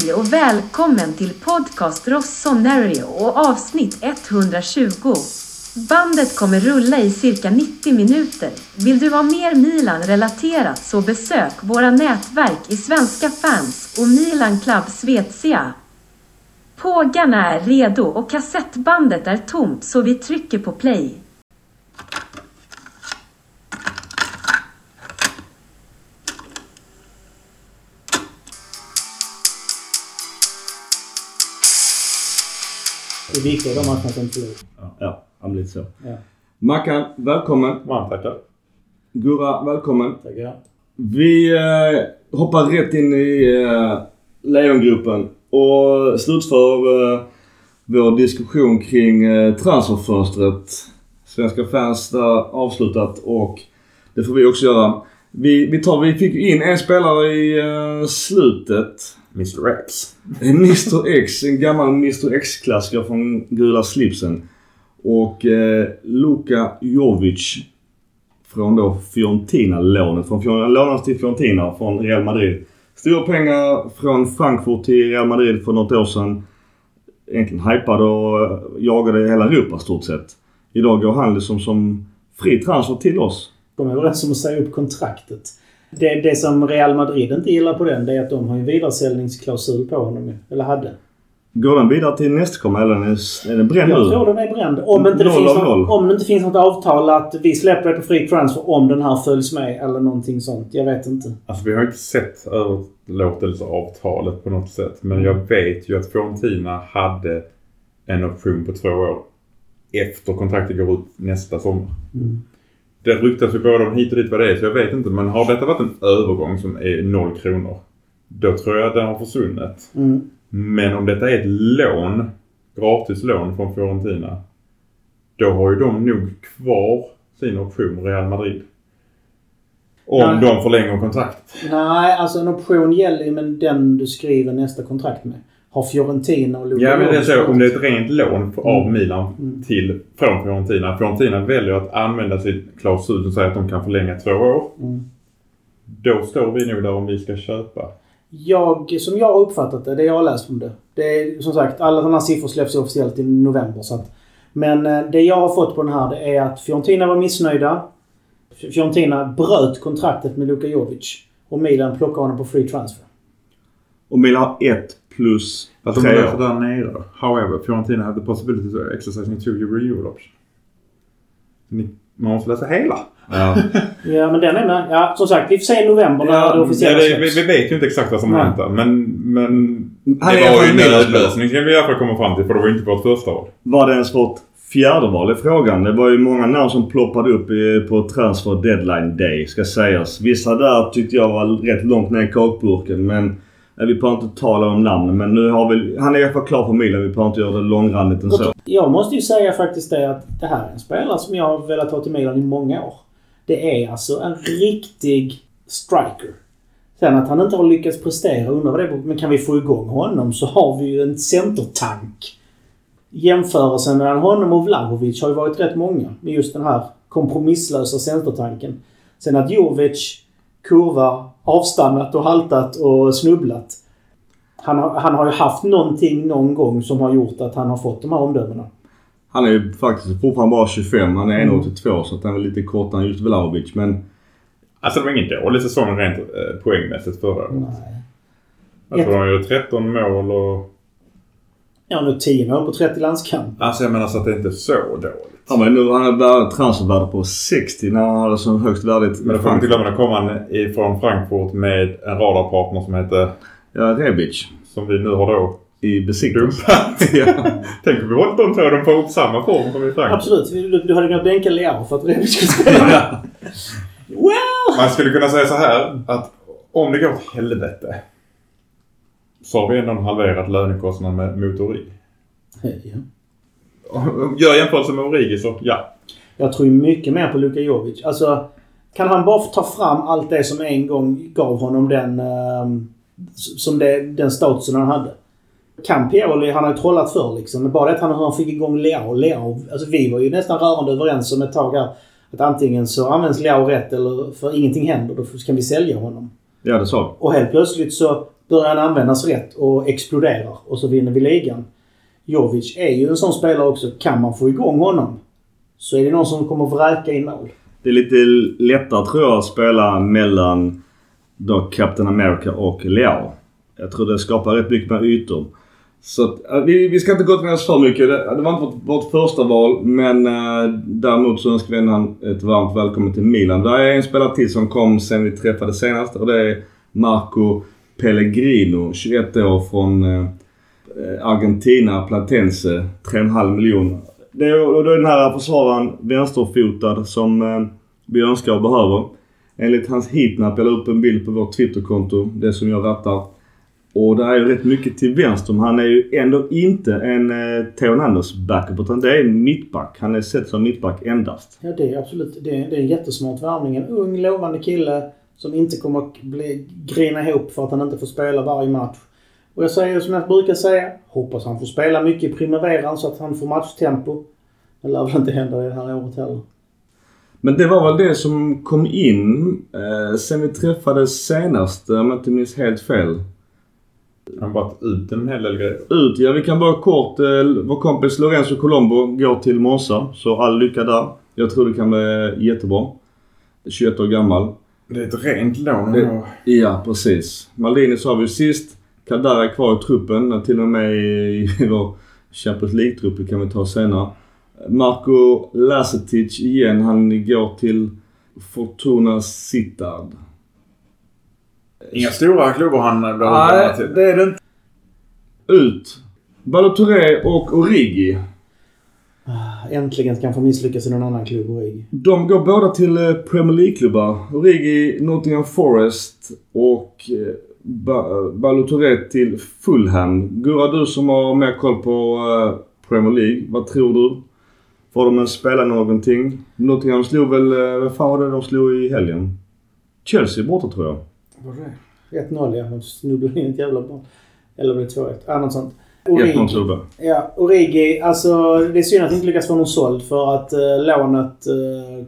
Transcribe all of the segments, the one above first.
Hej och välkommen till podcast Rossonero och avsnitt 120. Bandet kommer rulla i cirka 90 minuter. Vill du ha mer Milan-relaterat så besök våra nätverk i Svenska fans och Milan Club Svezia. Pågarna är redo och kassettbandet är tomt så vi trycker på play. Det är viktigt inte förlorar. Ja, han blir så. Ja. Mackan, välkommen. Varmt tackar. Gurra, välkommen. Tackar. Vi eh, hoppar rätt in i eh, Lejongruppen och slutför eh, vår diskussion kring eh, transferfönstret. Svenska fans där avslutat och det får vi också göra. Vi, vi, tar, vi fick in en spelare i eh, slutet. Mr X. Mr X, en gammal Mr X-klassiker från gula slipsen. Och eh, Luka Jovic från då Fiorentina-lånet. Från Fior- lånades till Fiorentina från Real Madrid. Stora pengar från Frankfurt till Real Madrid för något år sedan. Egentligen hypade och eh, jagade hela Europa stort sett. Idag går han liksom som fri transfer till oss. De är överens om att säga upp kontraktet. Det, det som Real Madrid inte gillar på den, det är att de har en vidaresäljningsklausul på honom. Eller hade. Går den vidare till nästkommande eller är den- är den bränd Jag tror den är bränd. Om inte, det finns något, om det inte finns något avtal att vi släpper det på free transfer om den här följs med eller någonting sånt. Jag vet inte. Alltså vi har inte sett överlåtelseavtalet på något sätt. Men jag vet ju att Fiorentina hade en option på två år. Efter kontraktet går ut nästa sommar. Mm. Det ryktas ju både om hit och dit vad det är så jag vet inte. Men har detta varit en övergång som är noll kronor. Då tror jag att den har försvunnit. Mm. Men om detta är ett lån, gratis lån från Fiorentina. Då har ju de nog kvar sin option, Real Madrid. Om Nej. de förlänger kontraktet. Nej, alltså en option gäller ju men den du skriver nästa kontrakt med. Har Fiorentina och Luka Ja men det är så, om det är ett rent lån av Mm. Milan Mm. till, från Fiorentina. Fiorentina väljer att använda sitt klausul som säger att de kan förlänga två år. Mm. Då står vi nog där om vi ska köpa. Jag, som jag har uppfattat det, det jag har läst om det. Det är som sagt, alla sådana här siffror släpps ju officiellt i november. Så att, men eh, det jag har fått på den här det är att Fiorentina var missnöjda. Fiorentina bröt kontraktet med Luka Jovic. Och Milan plockade honom på free transfer. Och Milan har ett plus Fast de tre löser år. där nere. However, Fiorentina have the possibility of exercising two year renewal option. Ni, man måste läsa hela. Ja. Ja, men den är med. Ja, som sagt, vi får se i november när det Ja, officiella det, släpps. vi, vi vet ju inte exakt vad som Nej. Men, men Han det var ju en nödlösning kan vi i alla fall komma fram till. För det var ju inte vårt första val. Var det ens vårt fjärde val i frågan? Det var ju många namn som ploppade upp på transfer deadline day ska sägas. Vissa där tyckte jag var rätt långt ner i kakburken men Eh, vi behöver inte tala om namn men nu har vi... Han är i alla fall klar för Milan. Vi behöver inte göra det långrandigt än så. Jag måste ju säga faktiskt det att det här är en spelare som jag har velat ha till Milan i många år. Det är alltså en riktig striker. Sen att han inte har lyckats prestera, undrar vad det är på. Men kan vi få igång honom så har vi ju en centertank. Jämförelsen mellan honom och Vlahovic har ju varit rätt många. Med just den här kompromisslösa centertanken. Sen att Jovic kurvar, avstannat och haltat och snubblat. Han har, han har ju haft någonting någon gång som har gjort att han har fått de här omdömena. Han är ju faktiskt fortfarande bara 25. Han är Mm. 1,82 så att han är lite kortare än just Vlahovic. Men Alltså det var ingen dålig säsong rent eh, poängmässigt förra året. Nej. Jag tror de gjorde 13 mål och... Ja, nu 10 mål på 30 landskamper. Alltså jag menar så att det inte är så dåligt. han var ju nu... Han hade transfervärde på 60 när han hade som högst värde i Men då får man inte glömma att komma han ifrån Frankfurt med en radarpartner som heter... Ja, Rebic. Som vi nu har då I besiktning. ja. Tänk om vi hållit de två. De får upp samma form som i Frankfurt. Absolut. Du, du hade kunnat bänka Leao för att Rebic skulle spela. well! Man skulle kunna säga så här att om det går åt helvete så har vi ändå halverat lönekostnaden med Motori. Ja. Gör jämförelse med Origi så ja. Jag tror mycket mer på Luka Jovic. Alltså, kan han bara ta fram allt det som en gång gav honom den, ehm, som det, den statusen han hade. Kan Pioli, han har ju trollat förr liksom. Bara det att han, han fick igång Leao. Leao. Alltså vi var ju nästan rörande överens om ett tag här. Att antingen så används Leao rätt eller för ingenting händer. Då kan vi sälja honom. ja, det sa. Och helt plötsligt så börjar han användas rätt och exploderar och så vinner vi ligan. Jovic är ju en sån spelare också. Kan man få igång honom så är det någon som kommer vräka in mål. Det är lite lättare tror jag att spela mellan då Captain America och Leao. Jag tror det skapar rätt mycket mer ytor. Så att, vi, vi ska inte gå till oss för mycket. Det, det var inte vårt, vårt första val men eh, däremot så önskar vi honom ett varmt välkommen till Milan. Där är en spelare till som kom sen vi träffades senast och det är Marco Pellegrino, 21 år från eh, Argentina, Platense. 3,5 miljoner. Det är, och då är den här försvararen vänsterfotad som eh, vi önskar och behöver. Enligt hans heatmap, jag la upp en bild på vårt Twitterkonto, det som jag rattar. Och det är ju rätt mycket till vänster. Men han är ju ändå inte en eh, Theon Anders backup utan det är en mittback. Han är sett som mittback endast. Ja, det är absolut. Det är, det är en jättesmart värvning. En ung, lovande kille som inte kommer att bli, grina ihop för att han inte får spela varje match. Och jag säger som jag brukar säga. Hoppas han får spela mycket i primaveran så att han får matchtempo. Det lär väl inte hända det här året heller. Men det var väl det som kom in eh, sen vi träffades senast, om jag inte minns helt fel. Han har varit ut en hel del grejer. Ut, ja vi kan bara kort. Eh, vår kompis Lorenzo Colombo går till Monza. Så all lycka där. Jag tror det kan bli jättebra. 21 år gammal. Det är ett rent lån Det-. Ja, precis. Maldini sa vi sist. Kadar är kvar i truppen. Till och med i, i vår Champions League-trupp. Kan vi ta senare. Marco Lasetic igen. Han går till Fortuna Sittard. Inga stora klubbar han behöver Nej, till. det är det inte. Ut. Balotelli och Origi. Äntligen ska han få misslyckas i någon annan klubb, Origi. De går båda till eh, Premier League-klubbar. Origi, Nottingham Forest och eh, ba- Balotelli till Fulham. Gurra, du som har mer koll på eh, Premier League. Vad tror du? Får de att spela någonting? Nottingham slog väl... eh, Vad fan var det de slog i helgen? Chelsea borta tror jag. Var det? 1-0 ja. De snubblade in ett jävla barn. Eller var det 2-1? Ja, något sånt. 1-0 slog det. Ja, Origi. Alltså det är synd att inte lyckas få honom såld för att eh, lånet... Eh,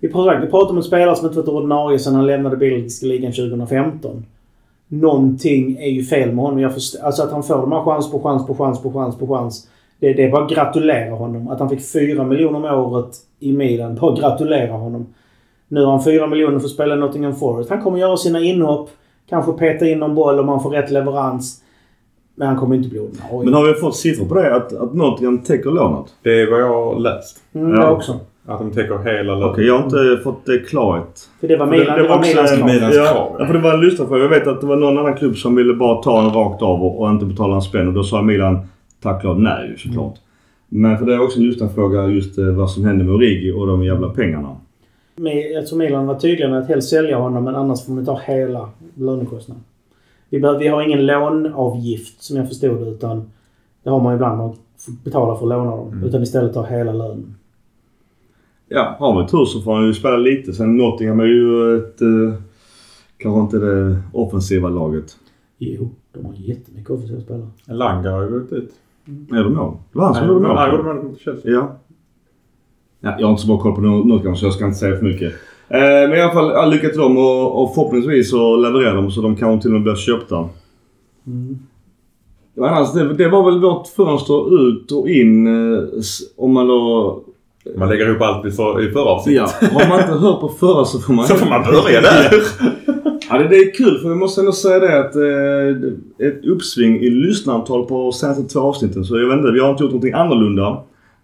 vi pratar, om en spelare som inte varit ordinarie sedan han lämnade belgiska ligan 2015. Någonting är ju fel med honom. Jag först, alltså att han får de här chans på chans på chans på chans på chans. Det, det är bara att gratulera honom. Att han fick 4 miljoner om året i Milan. Bara gratulera honom. Nu har han 4 miljoner för att spela Nottingham Forest. Han kommer göra sina inhopp. Kanske peta in någon boll om han får rätt leverans. Men han kommer inte bli ordinarie. Men har vi fått siffror på det? Att, att Nottingham täcker lånet? Det är vad jag har läst. Mm, Ja. det också. Att de täcker hela lönen. Okej, jag har inte fått det klarhet. För det var För Milan, det, var också Milans. Milans ja, krav, ja. ja, för det var en lyssnarfråga. Jag vet att det var någon annan klubb som ville bara ta en rakt av och, och inte betala en spänn. Och då sa Milan tack klart nej såklart. Men för det är också en lyssnarfråga just eh, vad som hände med Origi och de jävla pengarna. Men jag tror Milan var tydliga med att helst sälja honom men annars får man ta hela lönekostnaden. Vi, behöver, vi har ingen låneavgift som jag förstod det utan det har man ibland man får betala för att låna dem. Mm. Utan istället ta hela lönen. Ja, har vi tur så får han ju spela lite. Sen Nottingham är ju ett... Eh, kanske inte det offensiva laget. Jo, de har jättemycket offensiva spelare. Langa har ju gått ut. Är de mål? Det var han som Nej, gjorde mål. Han gjorde mål mot Chelsea. Ja. ja. Jag har inte så bra koll på Nottingham så jag ska inte säga för mycket. Eh, men i alla fall all lycka till dem och, och förhoppningsvis så levererar de så de kanske till och med blir köpta. Mm. Annars, det, det var väl vårt fönster ut och in eh, om man då... Man lägger ihop allt i, för, i förra avsnittet. Ja, har man inte hört på förra så får man... Så får man börja där. Ja, det, det är kul för jag måste ändå säga det att eh, ett uppsving i lyssnarantal på senaste två avsnitten. Så jag vet inte, vi har inte gjort någonting annorlunda.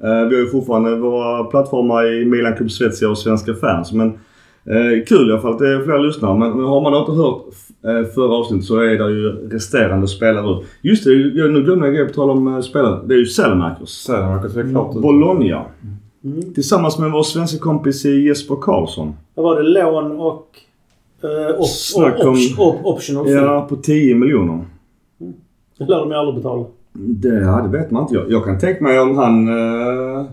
Eh, vi har ju fortfarande våra plattformar i Milan Club Svezia och Svenska fans. Men eh, kul i alla fall att det är fler lyssnare. Men, men har man inte hört eh, förra avsnittet så är det ju resterande spelare ut. Just det, jag, nu glömde jag en grej på tal om eh, spelare. Det är ju Selmakers. Sälenmark ser klart ut. Bologna. Mm. Tillsammans med vår svenska kompis Jesper Karlsson. Vad var det? Lån och... Op, Snack om- op, op, optional. Ja, på 10 miljoner. Det lär de ju aldrig betala. Det, ja, det vet man inte. Jag, jag kan tänka mig om han uh,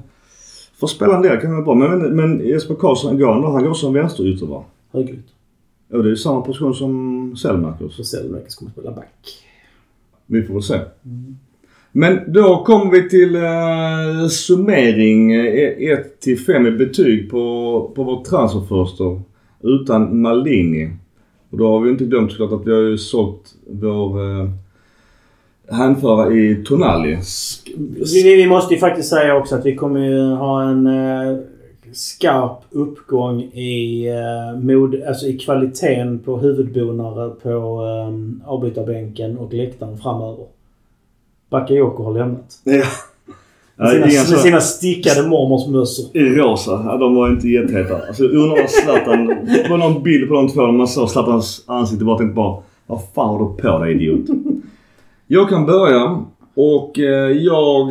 får spela en del kan det vara bra. Men, men, men Jesper Karlsson ändå. Han går som vänsterytter va? Högryt. Ja, det är ju samma position som Selmakers. Så Selmäkis kommer spela back. Vi får väl se. Men då kommer vi till uh, summering 1 till 5 i betyg på, på vårt transferfönster utan Maldini. Och då har vi inte glömt såklart att vi har ju sålt vår eh, hänförare i Tonali. Vi, vi måste ju faktiskt säga också att vi kommer ju ha en eh, skarp uppgång i, eh, mod, alltså i kvaliteten på huvudbonare på eh, avbytarbänken och läktaren framöver. Bakayoko har lämnat. Ja. Med sina, med så- sina stickade mormorsmössor. I rosa. Ja, de var inte jätteheta. Alltså undrar vad Zlatan... Det var någon bild på de två när man såg Zlatans ansikte bara tänkte bara Vad fan har du på dig idiot? Jag kan börja och eh, jag...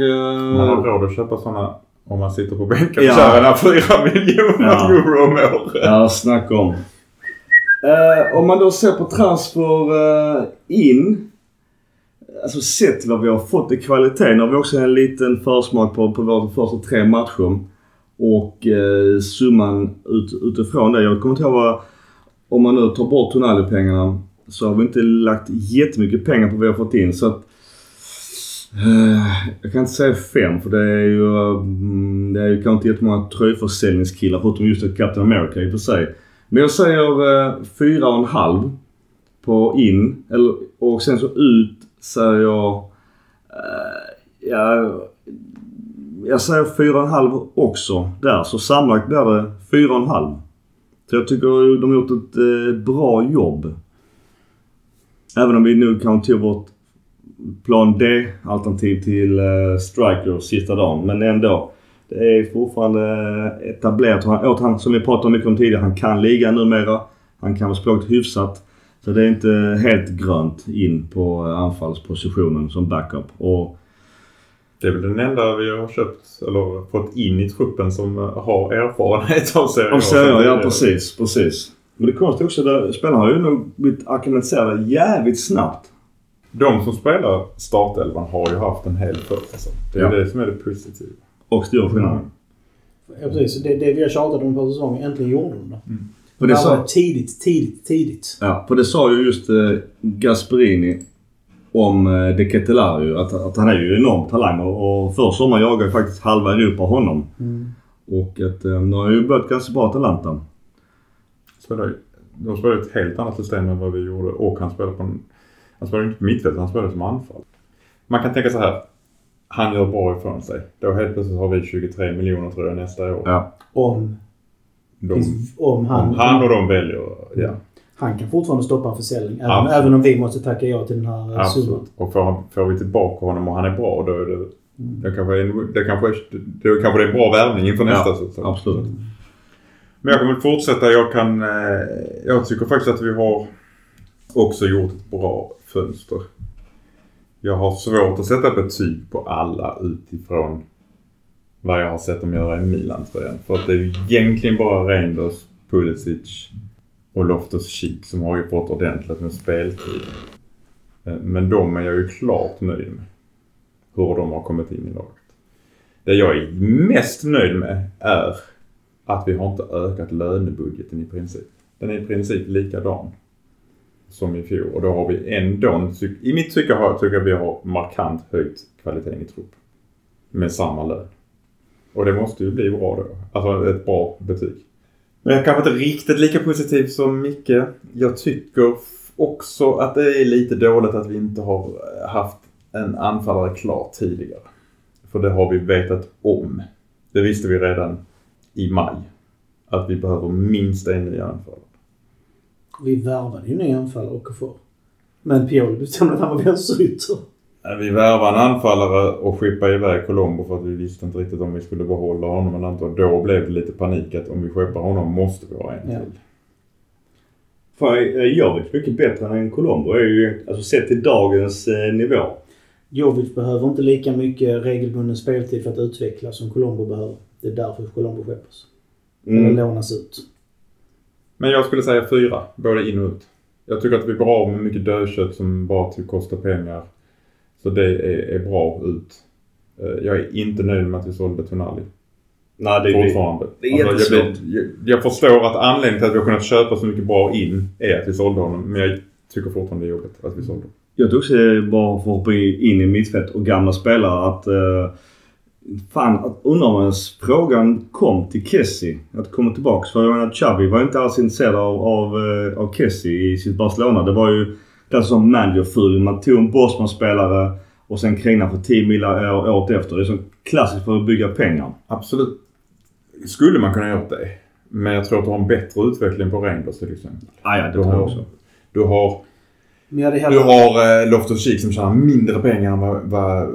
Man har Eh, råd att köpa sådana om man sitter på bänken och Ja. kör den här 4 miljoner Ja. euro om året. ja, snacka om. Eh, om man då ser på transfer eh, in. Alltså sett vad vi har fått i kvalitet. Nu har vi också en liten försmak på, på våra första tre matcher. Och eh, summan ut, utifrån det. Jag kommer inte ihåg vad... Om man nu tar bort Tonali-pengarna så har vi inte lagt jättemycket pengar på vad vi har fått in. Så att, eh, jag kan inte säga fem för det är ju, mm, det är ju kanske inte jättemånga tröjförsäljningskillar förutom just Captain America i och för sig. Men jag säger eh, fyra och en halv på in. Eller, och sen så ut säger jag... Eh, ja, jag säger fyra och en halv också där. Så sammanlagt blir det fyra och en halv. Så jag tycker de har gjort ett eh, bra jobb. Även om vi nu kanske tog vårt plan D-alternativ till eh, Striker sista dagen. Men ändå. Det är fortfarande etablerat. Han, åt han, som vi pratade mycket om tidigare, han kan liga numera. Han kan vara språket hyfsat. Så det är inte helt grönt in på anfallspositionen som backup. Och Det är väl den enda vi har köpt eller fått in i truppen som har erfarenhet av Serie A. Av serier, ja precis. precis. Men det konstiga också, där, spelarna har ju nog blivit acklimatiserade jävligt snabbt. De som spelar startelvan har ju haft en hel försäsong. Det är Ja. det som är det positiva. Och stora skillnader. Ja, precis. Det, det vi har tjatat om på säsongen, äntligen gjorde de det. För Det det, var sa, tidigt, tidigt, tidigt. ja, för det sa ju just eh, Gasperini om eh, De Ketelario. Att, att han är ju enorm talang och, och förra sommaren jagade faktiskt halva Europa honom. Och att eh, nu har ju börjat ganska bra till Ju- de spelar ett helt annat system än vad vi gjorde och han spelar på en, Han spelar inte på mittfält, han spelar som anfall. Man kan tänka så här. Han gör bra ifrån sig. Då helt plötsligt har vi 23 miljoner tror jag nästa år. Ja. Om, De, om han... om han och de väljer, ja. Han kan fortfarande stoppa en försäljning. Även, Absolut. även om vi måste tacka ja till den här Absolut. summan. Och får, han, får vi tillbaka honom och han är bra då är det... Det kanske är, en, det kanske, är- det kanske är en bra värvning inför nästa Ja, säsong. absolut. Men jag kommer fortsätta. Jag kan... Eh, jag tycker faktiskt att vi har också gjort ett bra fönster. Jag har svårt att sätta betyg på alla utifrån vad jag har sett dem göra i Milan-tröjan. För att det är ju egentligen bara Reinders, Pulisic och Loftus-Cheek som har ju fått ordentligt med speltid. Eh, men de är jag ju klart nöjd med. Hur de har kommit in i laget. Det jag är mest nöjd med är att vi har inte ökat lönebudgeten i princip. Den är i princip likadan som i fjol och då har vi ändå, i mitt tycke har, tycker jag vi har markant höjt kvaliteten i trupp. Med samma lön. Och det måste ju bli bra då. Alltså ett bra betyg. Men jag är kanske inte riktigt lika positiv som Micke. Jag tycker också att det är lite dåligt att vi inte har haft en anfallare klar tidigare. För det har vi vetat om. Det visste vi redan i maj. Att vi behöver minst en ny anfallare. Vi värvade ju ny anfallare och för. Men Pioli bestämde att han var vänsterytter. Vi värvade en anfallare och skippade iväg Colombo för att vi visste inte riktigt om vi skulle behålla honom eller inte. Och då blev det lite panik att om vi skeppar honom måste vi ha en Ja. till. För eh, Jovic mycket bättre än Colombo. Är ju, alltså sett till dagens eh, nivå. Jovic behöver inte lika mycket regelbunden speltid för att utvecklas som Colombo behöver. Det är därför Colombo skeppas. Eller Mm. lånas ut. Men jag skulle säga fyra, både in och ut. Jag tycker att vi blir av med mycket dödkött som bara till kostar pengar. Så det är, är bra ut. Eh, Jag är inte nöjd med att vi sålde Tonali. Nej, det är Fortfarande. det är alltså, jag, jag, jag förstår att anledningen till att vi har kunnat köpa så mycket bra in är att vi sålde honom. Men jag tycker fortfarande det är jobbigt att vi sålde. Jag tror också det är bra för att hoppa in i mittfält och gamla spelare att... Eh, Fan, att- undrar om ens frågan kom till Kessie att komma tillbaks. För jag menar, Xavi var inte alls intresserad av, av, eh, av Kessie i sitt Barcelona. Det var ju det som managerful. Man tog en Bosman-spelare och sen kringade för 10 miljoner år, året efter. Det är så klassiskt för att bygga pengar. Absolut. Skulle man kunna gjort det. Men jag tror att du har en bättre utveckling på Rangers till exempel. Ah, ja, det Du tror jag har, också. du har, hade du hellre... har eh, Loftus-Cheek som tjänar mindre pengar än vad, vad,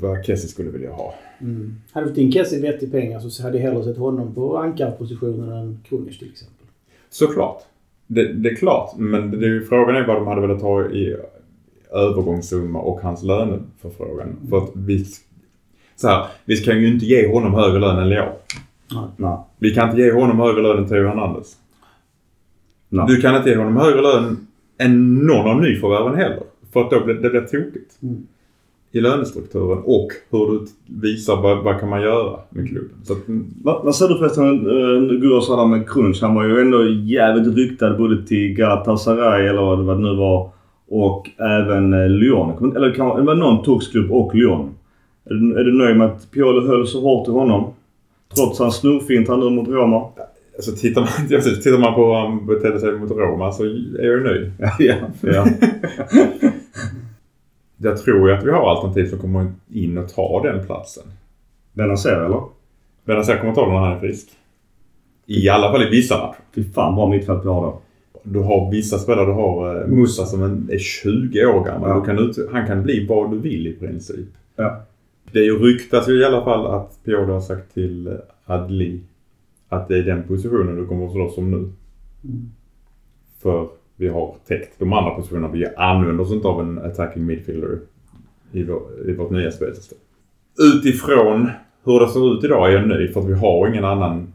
vad Kessie skulle vilja ha. Mm. Hade vi fått in Kessie vettig pengar så hade jag hellre sett honom på ankarpositionen än Krunic till exempel. Såklart. Det, det är klart. Men det frågan är vad de hade velat ha i övergångssumma och hans löneförfrågan. För att vi... Så här, vi kan ju inte ge honom högre lön än Leao. Nej. Vi kan inte ge honom högre lön än Theo Hernandez. Nej. Du kan inte ge honom högre lön än någon av nyförvärven heller. För att då blir det blir tokigt. Mm. I lönestrukturen och hur du visar vad, vad kan man göra med klubben. Så att, mm, Vad, vad säger du förresten, uh, Gurra sa där med Crunch. Han var ju ändå jävligt ryktad både till Galatasaray eller vad, det nu var. Och även uh, Lyon. Eller kan, det var någon turksklubb och Lyon. Är du, är du nöjd med att Pioli höll så hårt i honom? Trots hans snurrfint han nu mot Roma. alltså tittar, man, ja, precis, tittar man på hur han betedde sig mot Roma så är jag nöjd. Ja, ja. ja. Jag tror ju att vi har alternativ som kommer in och ta den platsen. Benazer eller? Benazer kommer ta den när han är frisk. I alla fall i vissa matcher. Fy fan bra mittfält vi har då. Du har vissa spelare. Du har uh, Musa som en- är 20 år gammal. Ja. Kan ut, han kan bli vad du vill i princip. Ja. Det är ju ryktas ju i alla fall att Pioli har sagt till eh, Adli att det är den positionen du kommer att slåss om nu. För vi har täckt de andra positionerna. Vi använder oss inte av en attacking midfielder i, vår, i vårt nya spelsystem. Utifrån hur det ser ut idag är jag nöjd för att vi har ingen annan...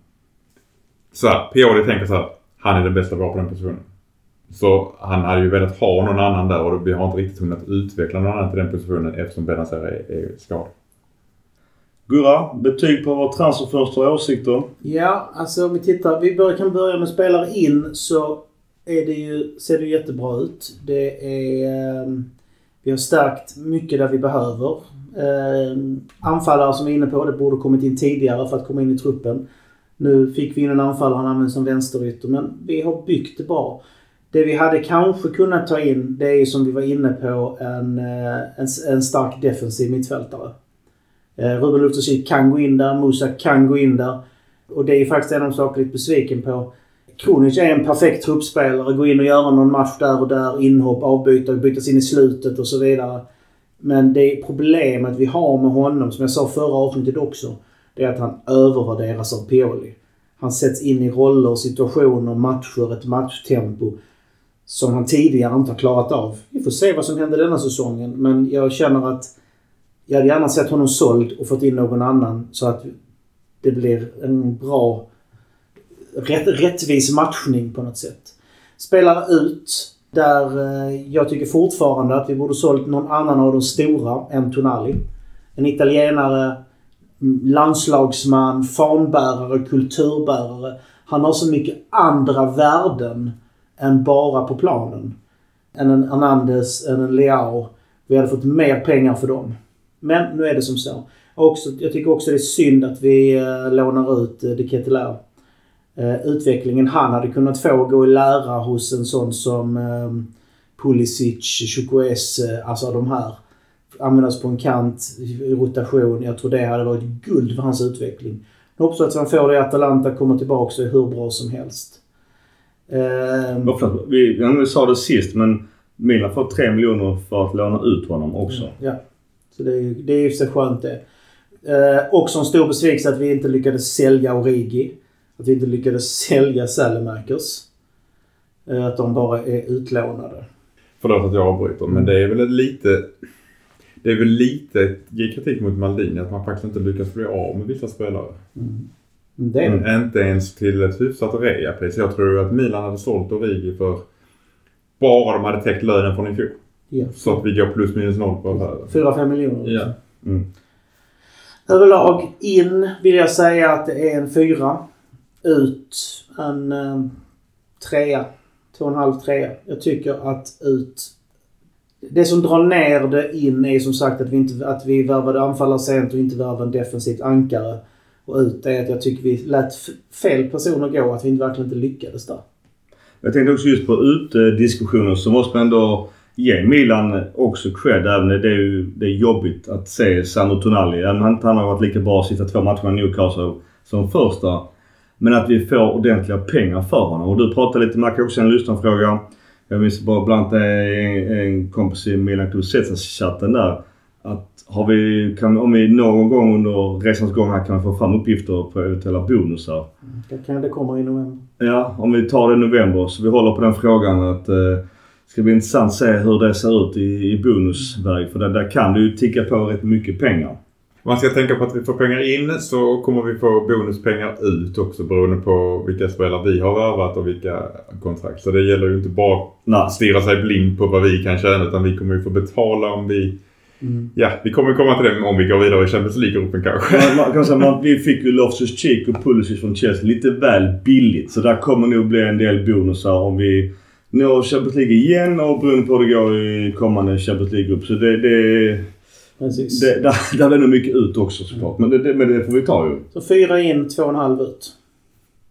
Så här, Pioli tänker så här. Han är den bästa vi har på den positionen. Så han hade ju velat ha någon annan där och vi har inte riktigt hunnit utveckla någon annan till den positionen eftersom Benazer är, är skadad. Gurra, betyg på vårt transferfönster och åsikter? Ja, alltså om vi tittar. Vi bör, kan börja med spelare in så är det ju, ser det ju jättebra ut. Det är... Ehm, vi har stärkt mycket där vi behöver. Ehm, anfallare som vi är inne på, det borde kommit in tidigare för att komma in i truppen. Nu fick vi in en anfallare, han används som vänsterytter, men vi har byggt det bra. Det vi hade kanske kunnat ta in, det är ju som vi var inne på, en, eh, en, en stark defensiv mittfältare. Eh, Ruben Loftus-Cheek kan gå in där, Musa kan gå in där. Och det är ju faktiskt en av de saker jag är lite besviken på. Kronic är en perfekt truppspelare. Gå in och göra någon match där och där. Inhopp, avbyta, bytas in i slutet och så vidare. Men det problemet vi har med honom, som jag sa förra avsnittet också, det är att han övervärderas av Pioli. Han sätts in i roller, situationer, matcher, ett matchtempo som han tidigare inte har klarat av. Vi får se vad som händer denna säsongen, men jag känner att jag hade gärna sett honom såld och fått in någon annan så att det blir en bra rätt, rättvis matchning på något sätt. Spelar ut. Där eh, jag tycker fortfarande att vi borde sålt någon annan av de stora än Tonali. En italienare, mm, landslagsman, fanbärare, kulturbärare. Han har så mycket andra värden än bara på planen. Än en Hernandez, än en Leao. Vi hade fått mer pengar för dem. Men nu är det som så. Också, jag tycker också det är synd att vi eh, lånar ut eh, De Ketelaere. Eh, utvecklingen han hade kunnat få gå i lära hos en sån som eh, Pulisic, Chukwueze, alltså de här. Användas på en kant i rotation. Jag tror det hade varit guld för hans utveckling. Jag hoppas att han får det i Atalanta, kommer tillbaka och är hur bra som helst. Eh, förlåt, vi, vi sa det sist men Milan får 3 miljoner för att låna ut honom också. Ja. Så det är ju det är ju sig skönt det. Eh, också en stor besvikelse att vi inte lyckades sälja Origi. Att vi inte lyckades sälja Salamakers. Eh, att de bara är utlånade. Förlåt att jag avbryter men det är väl lite... Det är väl lite ge kritik mot Maldini att man faktiskt inte lyckas bli av med vissa spelare. Mm. Det det. Mm. Inte ens till ett hyfsat reapris. Jag tror att Milan hade sålt Origi för bara de hade täckt lönen från i fjol. Ja. Så att vi går plus minus noll på affären. 4-5 miljoner. Ja. Mm. Överlag in vill jag säga att det är en fyra. Ut en eh, trea. Två och en halv trea. Jag tycker att ut... Det som drar ner det in är som sagt att vi, inte, att vi värvade anfallare sent och inte värvade en defensivt ankare. Och ut är att jag tycker vi lät fel personer gå. Att vi inte verkligen inte lyckades där. Jag tänkte också just på utdiskussioner så måste man ändå ge Milan också cred. Även det är ju det är jobbigt att se Sandro Tonali. Även om han inte har varit lika bra sista två matcherna i Newcastle som första. Men att vi får ordentliga pengar för honom. Och du pratade lite, Macke, också en lyssnarfråga. Jag minns bara bland det en, en kompis i Milan Club chatten där. Att har vi, kan, om vi någon gång under resans gång här kan få fram uppgifter på eventuella bonusar. Det, kan, det kommer i november. Ja, om vi tar det i november. Så vi håller på den frågan. att eh, ska bli intressant att se hur det ser ut i, i bonusväg. För där, där kan det ju ticka på rätt mycket pengar. Man ska tänka på att vi får pengar in så kommer vi få bonuspengar ut också beroende på vilka spelare vi har värvat och vilka kontrakt. Så det gäller ju inte bara att stirra sig blind på vad vi kan tjäna utan vi kommer ju få betala om vi... Ja, vi kommer komma till det om vi går vidare i Champions League-gruppen kanske. Man, man kan säga, man, vi fick ju Loftus Cheek och Pulisic från Chelsea lite väl billigt. Så där kommer nog bli en del bonusar om vi når Champions League igen och beroende på hur det går i kommande Champions League-grupp. Så det, det, Precis. det, där, där blir nog mycket ut också såklart. Men det, det, men det får vi ta ju. Så fyra in, två och en halv ut.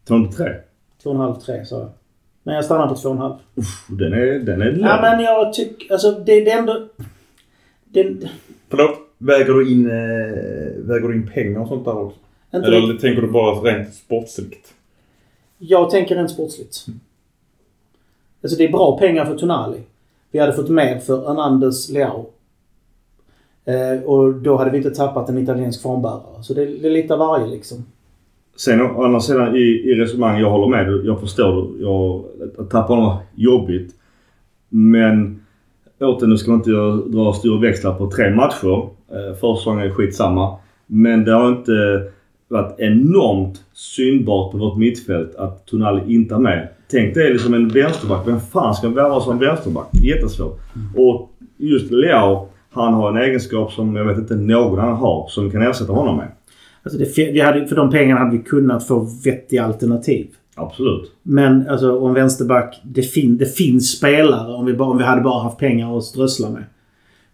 Tar inte tre? Två och en halv, tre sa jag. Men jag stannar på två och en halv. Uff, den är, den är låg. Ja men jag tycker... Alltså det, det är ändå... Det, Förlåt? Väger du in, eh, väger du in pengar och sånt där också? inte Eller riktigt. tänker du bara rent sportsligt? Jag tänker rent sportsligt. Alltså det är bra pengar för Tonali. Vi hade fått mer för Hernandez Leao. Eh, och då hade vi inte tappat en italiensk formbärare. Så det, det är lite av varje liksom. Sen å andra sidan i, i resonemang, jag håller med. Jag förstår. Jag, att tappa honom jobbigt. Men återigen, nu ska man inte dra stora växlar på tre matcher. Eh, Försäsongen är skitsamma. Men det har inte varit enormt synbart på vårt mittfält att Tonali inte är med. Tänk dig liksom en vänsterback. Vem fan ska värva som vänsterback? Jättesvårt. Och just Leao, han har en egenskap som jag vet inte någon annan har som kan ersätta honom med. Alltså det, vi hade, för de pengarna hade vi kunnat få vettiga alternativ. Absolut. Men alltså om vänsterback, det, fin, det finns spelare om vi, bara, om vi hade bara haft pengar att strössla med.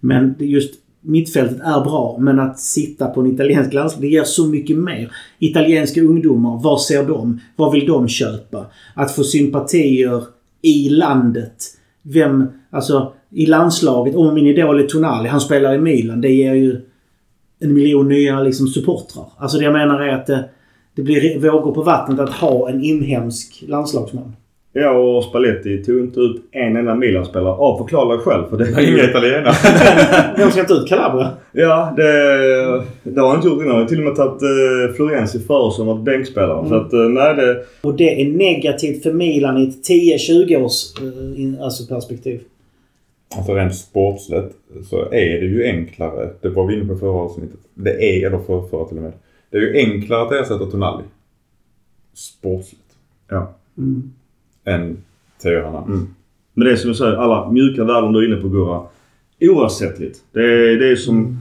Men just mittfältet är bra, men att sitta på en italiensk landslag, det ger så mycket mer. Italienska ungdomar, vad ser de? Vad vill de köpa? Att få sympatier i landet. Vem, alltså i landslaget, om min idol är Tonali, han spelar i Milan, det ger ju en miljon nya liksom, supportrar. Alltså det jag menar är att det, det blir vågor på vattnet att ha en inhemsk landslagsman. Ja, och Spalletti tog inte ut en enda Milan-spelare. Ja, förklara dig själv. För det, Nej, inga italienare. Vem ska inte ut Calabria? Ja, det, det har han inte gjort innan. Han har till och med tagit eh, Florenzi före som varit bänkspelare. Så att, eh, nej det... Och det är negativt för Milan i ett 10-20 års eh, alltså perspektiv. Alltså rent sportsligt så är det ju enklare. Det var vi inne på förra avsnittet. Det är, eller för, förra till och med. Det är ju enklare att ersätta Tonali. Sportsligt. Ja. Mm. Än Theo Hernandez. Mm. Men det är som jag säger, alla mjuka värden du är inne på Gurra. Oersättligt. Det är, det är som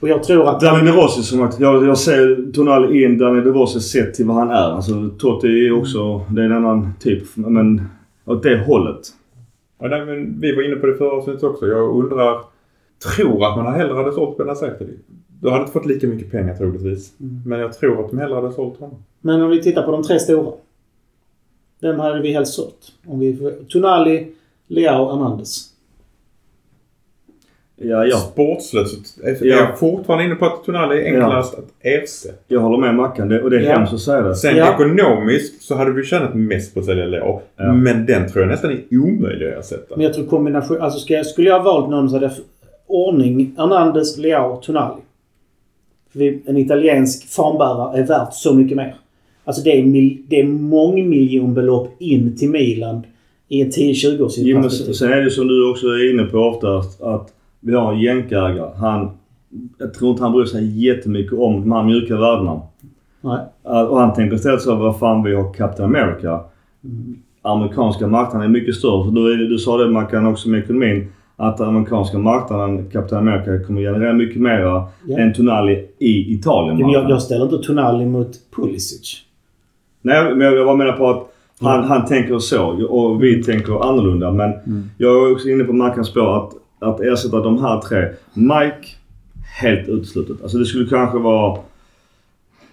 Och jag tror att... Danny De Rossi som att jag, jag ser Tonali i en Danny De Rossi sett till vad han är. Alltså Totti är också, det är en annan typ. Men åt det hållet. Ja, nej, men vi var inne på det förra avsnittet också. Jag undrar, tror att man hellre hade sålt Benazer. Du hade inte fått lika mycket pengar troligtvis. Men jag tror att de hellre hade sålt honom. Men om vi tittar på de tre stora. Vem hade vi helst sålt? Om vi... Tonali, Leao, Hernandez. Ja, ja. Sportsligt så är Ja. jag fortfarande inne på att Tonali är enklast att ersätta. Jag håller med Mackan. Det, och det är Ja. hemskt att säga det. Sen Ja. ekonomiskt så hade vi tjänat mest på att sälja Leo. Ja. Men den tror jag nästan är omöjlig att ersätta. Men jag tror kombination... Alltså ska jag, skulle jag ha valt någon så hade jag... Ordning, Hernandez, Leao, Tonali. För vi, en italiensk fanbärare är värt så mycket mer. Alltså det är, mil, det är mångmiljonbelopp in till Milan i en 10-20 års Jo, men sen är det som du också är inne på ofta att vi har en jänkägare. Han... Jag tror inte han bryr sig jättemycket om de här mjuka värdena. Nej. Uh, Och han tänker istället så vad fan vi har Captain America. Amerikanska marknaden är mycket större. Är, det- du sa det Mackan också med ekonomin. Att den amerikanska marknaden, Captain America, kommer generera mycket mera Ja. än Tonali i Italien. Ja, jag, jag ställer inte Tonali mot Pulisic. Nej, men jag bara menar på att han, han tänker så och vi tänker annorlunda. Men jag är också inne på Mackans spår att, att ersätta de här tre. Mike, helt uteslutet. Alltså det skulle kanske vara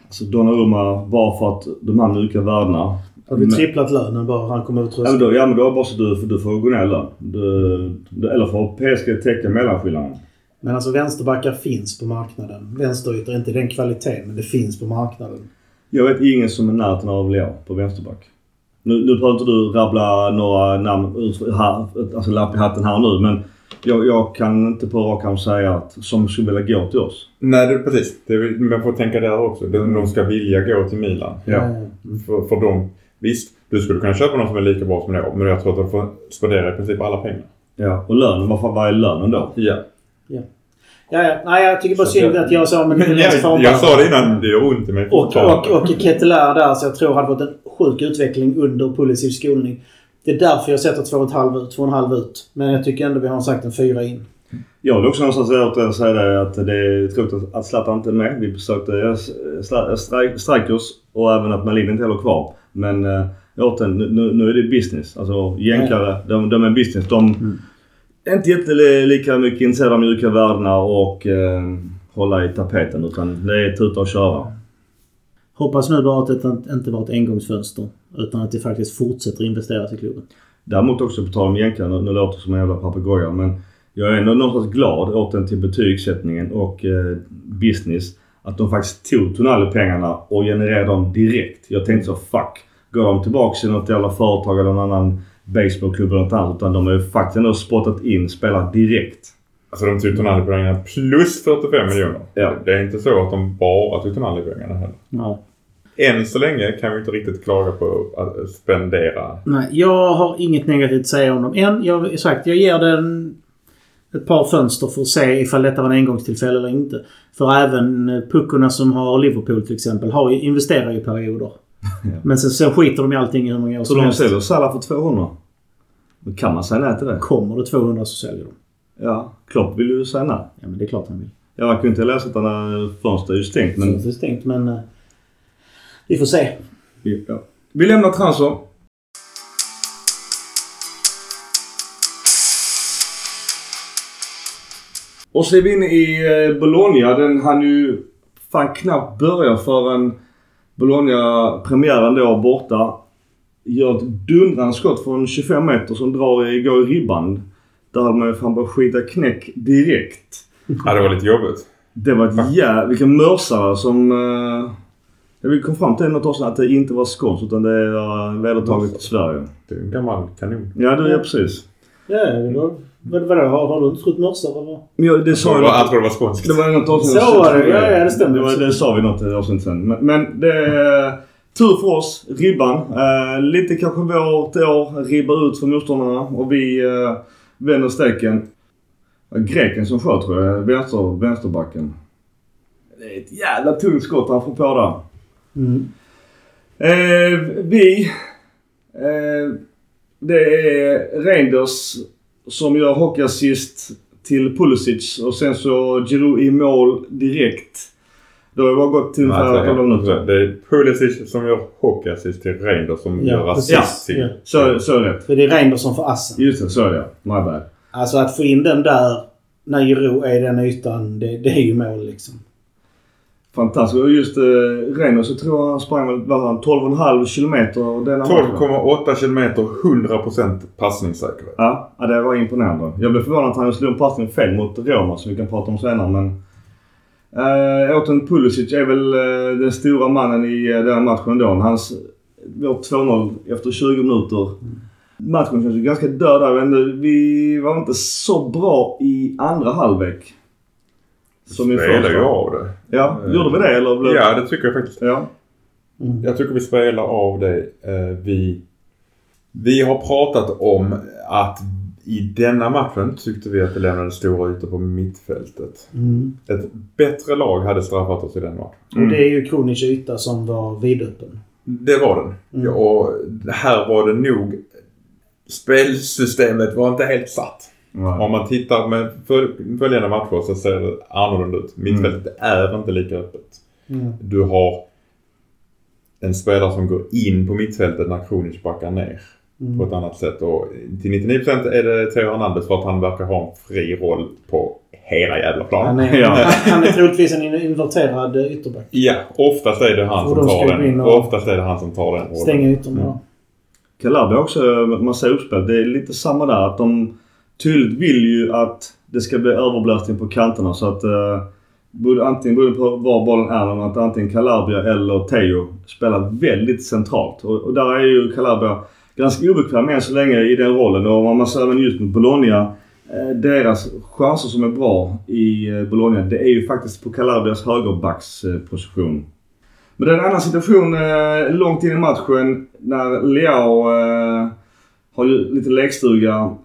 alltså Donnarumma bara för att de här mjuka värdena. Har vi tripplat lönen bara han kommer ut Ja då, ja men då bara så du, du får gå ner i lön. Eller får PSG täcka mellanskillnaden. Men alltså vänsterbackar finns på marknaden. Vänsterytor inte den kvaliteten, men det finns på marknaden. Jag vet ingen som är närheten av Leo på vänsterback. Nu, nu behöver inte du rabbla några namn här, alltså lapp i hatten här nu men jag, jag kan inte på rak arm säga att som skulle vilja gå till oss. Nej, det, precis. Det, man får tänka där också. De, de ska vilja gå till Milan. Ja. Eh, För, för dem, visst, du skulle kunna köpa någon som är lika bra som jag, men jag tror att de får spendera i princip alla pengar. Ja. Och lönen, varför, vad är lönen då? Ja. Ja, ja. Nej, jag tycker bara synd jag- att jag sa men Men jag, jag sa det innan, det gör ont i mig Och, och, och Ketelar där, så jag tror hade fått en sjuk utveckling under Pulisivs skolning. Det är därför jag sätter 2,5 ut, 2,5 ut. Men jag tycker ändå vi har sagt en 4 in. Jag vill också någonstans säga det att det är tråkigt att- att Zlatan inte är med. Vi besökte eh, Strikers och även att Malin inte heller kvar. Men äh, återigen, nu, nu är det business. Alltså jänkare, de, de är business. De är inte jättelika mycket intresserade av mjuka värdena och eh, hålla i tapeten utan det är tuta och köra. Hoppas nu bara att det inte var ett engångsfönster. Utan att det faktiskt fortsätter investeras i klubben. Däremot också på tal om jänkare, nu, nu låter jag som en jävla papegoja men jag är ändå någonstans glad återigen till betygssättningen och eh, business. Att de faktiskt tog Tonali-pengarna och genererade dem direkt. Jag tänkte så fuck. Går de tillbaka till något jävla företag eller någon annan baseballklubb eller något annat. Utan de har ju faktiskt ändå spottat in spelare direkt. Alltså de tog Tonali-pengarna plus 45 miljoner. Ja. Det är inte så att de bara tog Tonali-pengarna heller. Ja. Än så länge kan vi inte riktigt klaga på att spendera. Nej, jag har inget negativt att säga om dem än. Jag sagt, jag ger den ett par fönster för att se ifall detta var en engångstillfälle eller inte. För även eh, puckorna som har Liverpool till exempel har ju, investerar ju i perioder. Men sen, sen skiter de i allting i hur många år Så de helst. säljer Salah för 200. Men kan man säga nej till det? Kommer det 200 så säljer de. Ja, Klopp vill ju säga nej. Ja, men det är klart han vill. Jag verkar ju inte läsa att fönstret är ju stängt men... Men... Det är stängt men... eh, vi får se. Ja. Vi lämnar transfer. Och så är vi inne i eh, Bologna. Den hann ju fan knappt börja förrän Bologna-premiären då borta gör ett dundrande skott från 25 meter som drar i, går i ribban. Där hade man ju fan bara skita knäck direkt. Ja, det var lite jobbigt. Det var ett jä... Vilken mörsare som... Uh, vi kom fram till något år sedan att det inte var skånskt utan det uh, vedertaget i Sverige. Det är en gammal kanon. Ja, det är precis. Ja, det var... Vad, vadå? Har, har du inte trott mörsar eller? Men jag, det sa jag det var- jag tror det var skånskt. Det var något år sedan. Så var det. Ja, ja, det stämmer. Det, var, det sa vi något avsnitt sen. Men, men det tur för oss. Ribban. Uh, lite kanske vårt år. Ribba ut för motståndarna och vi uh, vänder steken. Ja, Greken som sköt tror jag. Vänster, vänsterbacken. Det är ett jävla tungt skott han får på där. Mm. Eh, vi... Eh, det är Reinders som gör hockeyassist till Pulisic och sen så Giroud i mål direkt. Då har det bara gått till ungefär 12 minuter. Det är Pulisic som gör hockeyassist till Reinders som Ja, gör assist till. Ja. Så, så är det. För det är Reinders som får assen. Just det, så är det. My bad. Alltså att få in den där när Giro är i den ytan, det, det är ju mål liksom. Fantastiskt. Och just eh, Reinders så tror jag han sprang väl vad var han, 12,5 kilometer denna matchen. 12,8 kilometer, 100% passningssäkerhet. Ja, ja, det var imponerande. Jag blev förvånad att han slog en passning fel mot Roma som vi kan prata om senare men... Äh, Åten Pulisic är väl äh, den stora mannen i äh, den här matchen ändå. Hans... Vårt 2-0 efter 20 minuter. Matchen känns ju ganska död där. Men vi var inte så bra i andra halvlek. Som i Spelar ju första. av det. Ja, gjorde vi det eller? Blev... Ja, det tycker jag faktiskt. Ja. Mm. Jag tycker vi spelar av det. Eh, Vi, vi har pratat om att i denna matchen tyckte vi att det lämnade stora ytor på mittfältet. Mm. Ett bättre lag hade straffat oss i den matchen. Och det är ju Kronic yta som var vidöppen. Det var den. Mm. Ja, och här var det nog... Spelsystemet var inte helt satt. Ja. Om man tittar med föl- följande matcher så ser det annorlunda ut. Mittfältet är inte lika öppet. Mm. Du har en spelare som går in på mittfältet när Kronic backar ner. Mm. på ett annat sätt. Och till 99% är det Theo Hernandez för att han verkar ha en fri roll på hela jävla Han planen. är, Ja. han är troligtvis en inverterad eh, ytterback. Ja, oftast är det han Och som tar den. och- Oftast är det han som tar den rollen. Stänga ytorna. Mm. Calabria också, man ser uppspel. Det är lite samma där. Att de tydligt vill ju att det ska bli överbelastning på kanterna så att eh, antingen beroende på var bollen är, men att antingen Calabria eller Teo spelar väldigt centralt. Och, och där är ju Calabria ganska obekväm än så länge i den rollen. Och man ser även just mot Bologna. eh, Deras chanser som är bra i eh, Bologna, det är ju faktiskt på Calabrias högerbacksposition. Men det är en annan situation eh, långt in i matchen när Leao eh, har ju lite lekstuga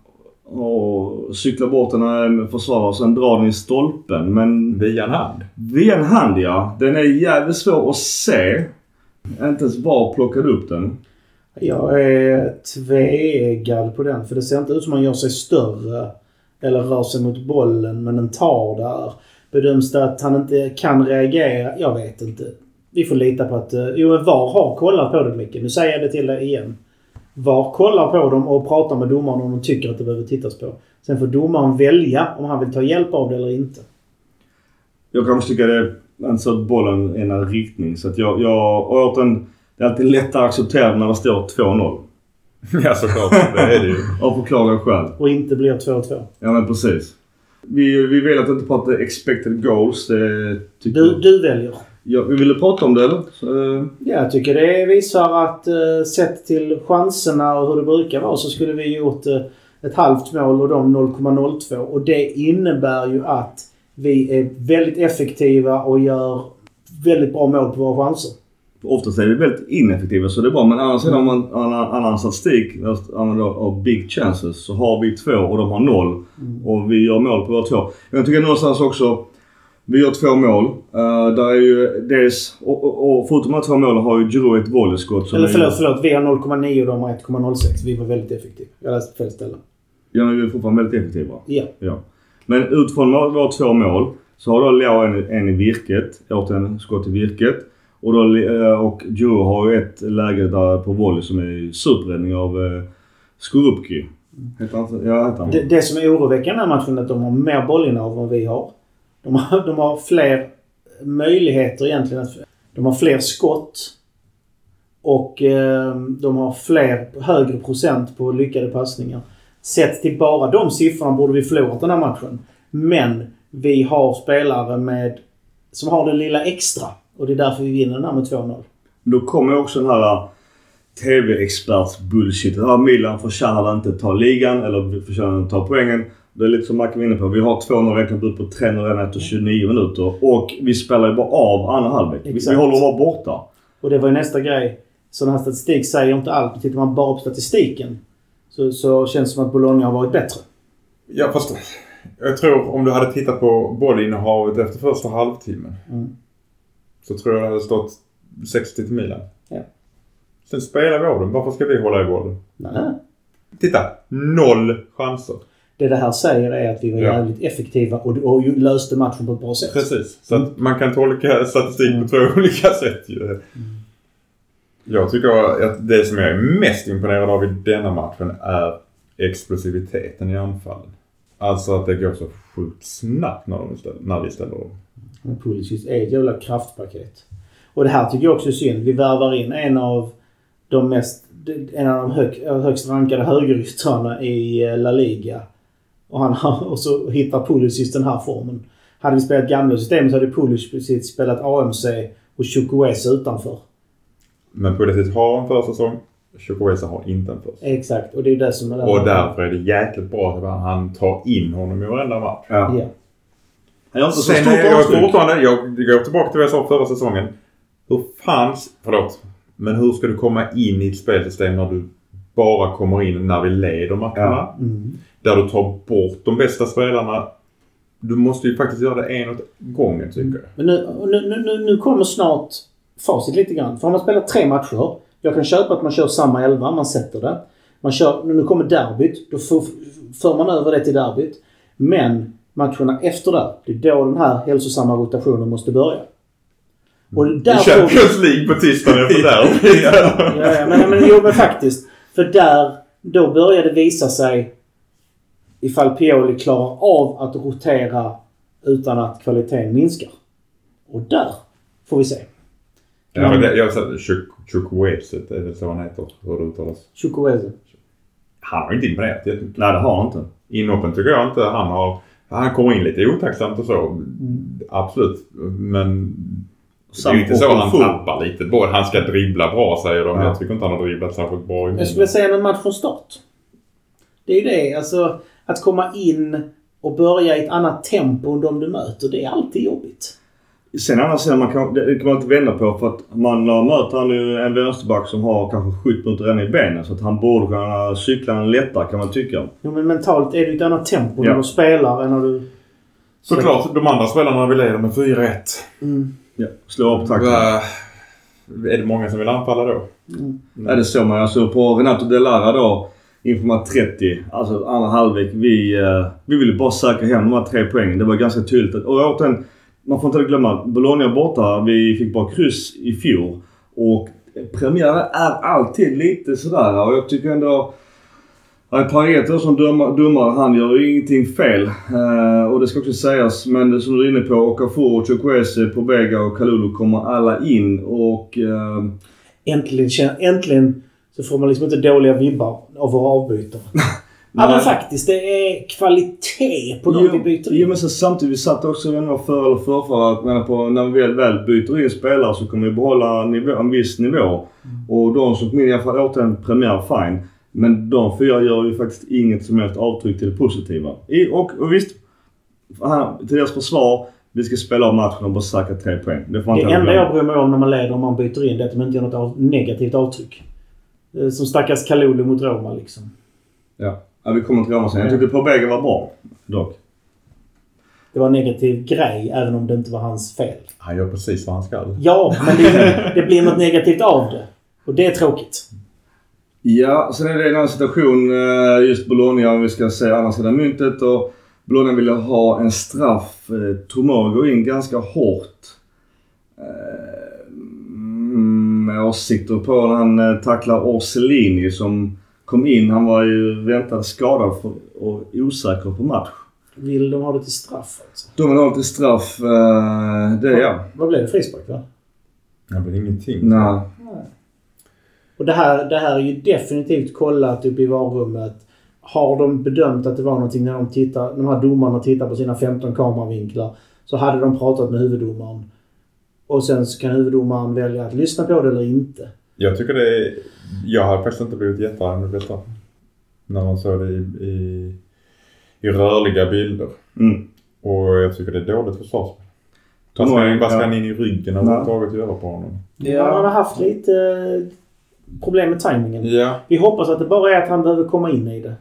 och cyklar bort den här försvarare och sen drar den i stolpen. Men Via en hand. via en hand ja. Den är jävligt svår att se. Inte ens var plockade upp den. Jag är tveeggad på den. För det ser inte ut som han gör sig större. Eller rör sig mot bollen, men den tar där. Bedöms det att han inte kan reagera? Jag vet inte. Vi får lita på att... eh, Jo, men VAR har kollat på det Micke. Nu säger jag det till dig igen. VAR kollar på dem och pratar med domaren om de tycker att det behöver tittas på. Sen får domaren välja om han vill ta hjälp av det eller inte. Jag kanske tycker det är inte så att bollen är en riktning. Så att jag, jag och återigen, det är alltid lättare att acceptera när det står 2-0. Ja, såklart. Det är det ju. Av förklarliga skäl. Och inte blir 2-2. Ja men precis. Vi, vi vill att inte prata expected goals. Det tycker Du, du väljer. Ja, vi ville prata om det eller? Så, eh, Ja, jag tycker det visar att eh, sett till chanserna och hur det brukar vara så skulle vi gjort eh, ett halvt mål och de 0,02. Och det innebär ju att vi är väldigt effektiva och gör väldigt bra mål på våra chanser. oftast är vi väldigt ineffektiva så det är bra. Men annars mm. om man annan, statistik annan av big chances så har vi två och de har noll. Och vi gör mål på våra två. Jag tycker någonstans också vi gör två mål. Uh, där är ju dels... Och, och, och förutom de här två målen har ju Giroud ett volleyskott Eller förlåt, förlåt. Vi har 0,9 och de har 1,06. Vi var väldigt effektiva. Jag läste fel ställe. Ja, men vi är fortfarande väldigt effektiva. Ja. Ja. Men utifrån våra två mål så har då Leao en, en i virket. Återigen skott i virket. Och, då, eh, och Giroud har ju ett läge där på volley som är superräddning av eh, Skorupki. Heter han? Ja, heter han. Det, det som är oroväckande i matchen är att de har mer bollinnehav än vad vi har. De har, de har fler möjligheter egentligen. Att, de har fler skott. Och eh, de har fler, högre procent på lyckade passningar. Sett till bara de siffrorna borde vi förlorat den här matchen. Men vi har spelare med, som har det lilla extra. Och det är därför vi vinner den här med 2-0. Då kommer också den här eh, TV-experts-bullshit. Ja, Milan förtjänar inte att ta ligan eller förtjänar inte att ta poängen. Det är lite som Macke var inne på. Vi har 2-0 räknat ut på 3-0 redan efter 29 minuter. Och vi spelar ju bara av andra halvlek. Vi, vi Exakt. håller bara borta. Och det var ju nästa grej. Sån här statistik säger inte allt. Tittar man bara på statistiken så, så känns det som att Bologna har varit bättre. Ja, fast jag tror om du hade tittat på bollinnehavet efter första halvtimmen. Mm. Så tror jag det hade stått 60 till Milan. Ja. Sen spelar vi av den. Varför ska vi hålla i bollen? Nej. Titta! Noll chanser. Det det här säger är att vi var Ja. jävligt effektiva och, och löste matchen på ett bra sätt. Precis. Så att man kan tolka statistik Mm. på två olika sätt ju. Jag tycker att det som jag är mest imponerad av i denna matchen är explosiviteten i anfallen. Alltså att det går så sjukt snabbt när, de ställer, när vi ställer om. Pulisic är ett jävla kraftpaket. Och det här tycker jag också är synd. Vi värvar in en av de mest, en av de hög, högst rankade högeryttrarna i eh, La Liga. Och, han, och så hittar Pulisic den här formen. Hade vi spelat gamla systemet så hade Pulisic spelat AMC och Chukwueze utanför. Men Pulisic har en försäsong. Chukwueze har inte en försäsong. Exakt. Och det är det som är Och därför är det jäkligt bra att han tar in honom i varenda match. Ja. Ja. Jag har inte så Sen stort jag fortfarande, jag går tillbaka till vad jag sa förra säsongen. Hur fan, förlåt. Men hur ska du komma in i ett spelsystem när du bara kommer in när vi leder matcherna? Ja. Mm. Där du tar bort de bästa spelarna. Du måste ju faktiskt göra det en åt gången tycker jag. Men nu, nu, nu, nu, kommer snart facit lite grann. För om man spelar tre matcher. Jag kan köpa att man kör samma elva, man sätter det. Man kör, nu kommer derbyt, då får, för man över det till derbyt. Men matcherna efter det, det är då den här hälsosamma rotationen måste börja. Och där I. Champions League på tisdagen efter derbyt. Ja, ja, men, men, jo, men faktiskt. För där, då börjar det visa sig ifall Pioli klarar av att rotera utan att kvaliteten minskar. Och där får vi se. Ja, men det, jag sa Chukwueze, är det så han heter? Hur det uttalas? Chukwueze. Han har inte imponerat jättemycket. Nej, det har han inte. Inhoppen tycker jag inte han har... Han kommer in lite otacksamt och så. Absolut. Men det är ju inte så han full. tappar lite boll. Han ska dribbla bra säger de. Ja. Jag tycker inte han har dribblat särskilt bra i Jag skulle säga en match från start. Det är ju det. Alltså, att komma in och börja i ett annat tempo än de du möter, det är alltid jobbigt. Sen annars sidan, man kan, det kan man inte vända på för att man möter han ju en vänsterback som har kanske 70 minuter redan i benen. Så att han borde kunna cykla en lättare kan man tycka. Jo, men mentalt är det ett annat tempo Ja. när du spelar än när du... Såklart, de andra spelarna vill leda med 4-1. Mm. Ja, slå upp takten. Är det många som vill anfalla då? Ja, det såg man. Alltså på Renato De Lara då. Inför match 30, alltså andra halvlek. Vi, eh, vi ville bara säkra hem de här tre poängen. Det var ganska tydligt. att- Och återigen, man får inte glömma. Bologna borta. Vi fick bara kryss i fjol. Och premiärer är alltid lite sådär. Och jag tycker ändå... Ja, Pareto som domare, han gör ju ingenting fel. Eh, och det ska också sägas, men det som du är inne på, Okafor, Chukwese, Pobega och Kalulu kommer alla in och... Eh, Äntligen, äntligen så får man liksom inte dåliga vibbar av våra avbytare. ja men faktiskt, det är kvalitet på de Jo, vi byter Jo in. men så samtidigt, vi satt också, jag vet inte vad för eller förrförra, att menar på när vi väl, väl byter in spelare så kommer vi behålla nivå, en viss nivå. Och de som kom in i alla fall återigen premiär, fine. Men de fyra gör ju faktiskt inget som helst avtryck till det positiva. I, och, och visst, han, till deras försvar, vi ska spela av matchen och bara säkra tre poäng. Det Det enda jag bryr mig om när man leder och man byter in det är att de inte gör något av, negativt avtryck. Eh, Som stackars Kalulu mot Roma liksom. Ja. ja, vi kommer till Roma sen. Jag tyckte Pobega var bra, dock. Det var en negativ grej även om det inte var hans fel. Han gör precis vad han ska. Ja, men det, det blir något negativt av det. Och det är tråkigt. Ja, sen är det en annan situation. eh, Just Bologna, om vi ska se andra sidan myntet. Och Bologna ville ha en straff. Eh, Tomori går in ganska hårt. Med åsikter på när han eh, tacklar Orselini som kom in. Han var ju väntad skadad för, och osäker på match. Vill de ha det till straff alltså? De vill ha lite straff. eh, Det ja. Vad blev det? Frispark va? Det blir ingenting. Nej. Och det här, det här är ju definitivt kollat uppe i varummet. Har de bedömt att det var någonting när de tittar, de här domarna tittar på sina 15 kameravinklar så hade de pratat med huvuddomaren. Och sen så kan huvuddomaren välja att lyssna på det eller inte. Jag tycker det är... Jag har faktiskt inte blivit jättearg med detta. När man såg det i, i, i rörliga bilder. Mm. Och jag tycker det är dåligt försvarsspel. Vad ska, vad han in i ryggen överhuvudtaget göra på honom? Ja. Han har haft lite eh, problem med tajmingen. Ja. Vi hoppas att det bara är att han behöver komma in i det.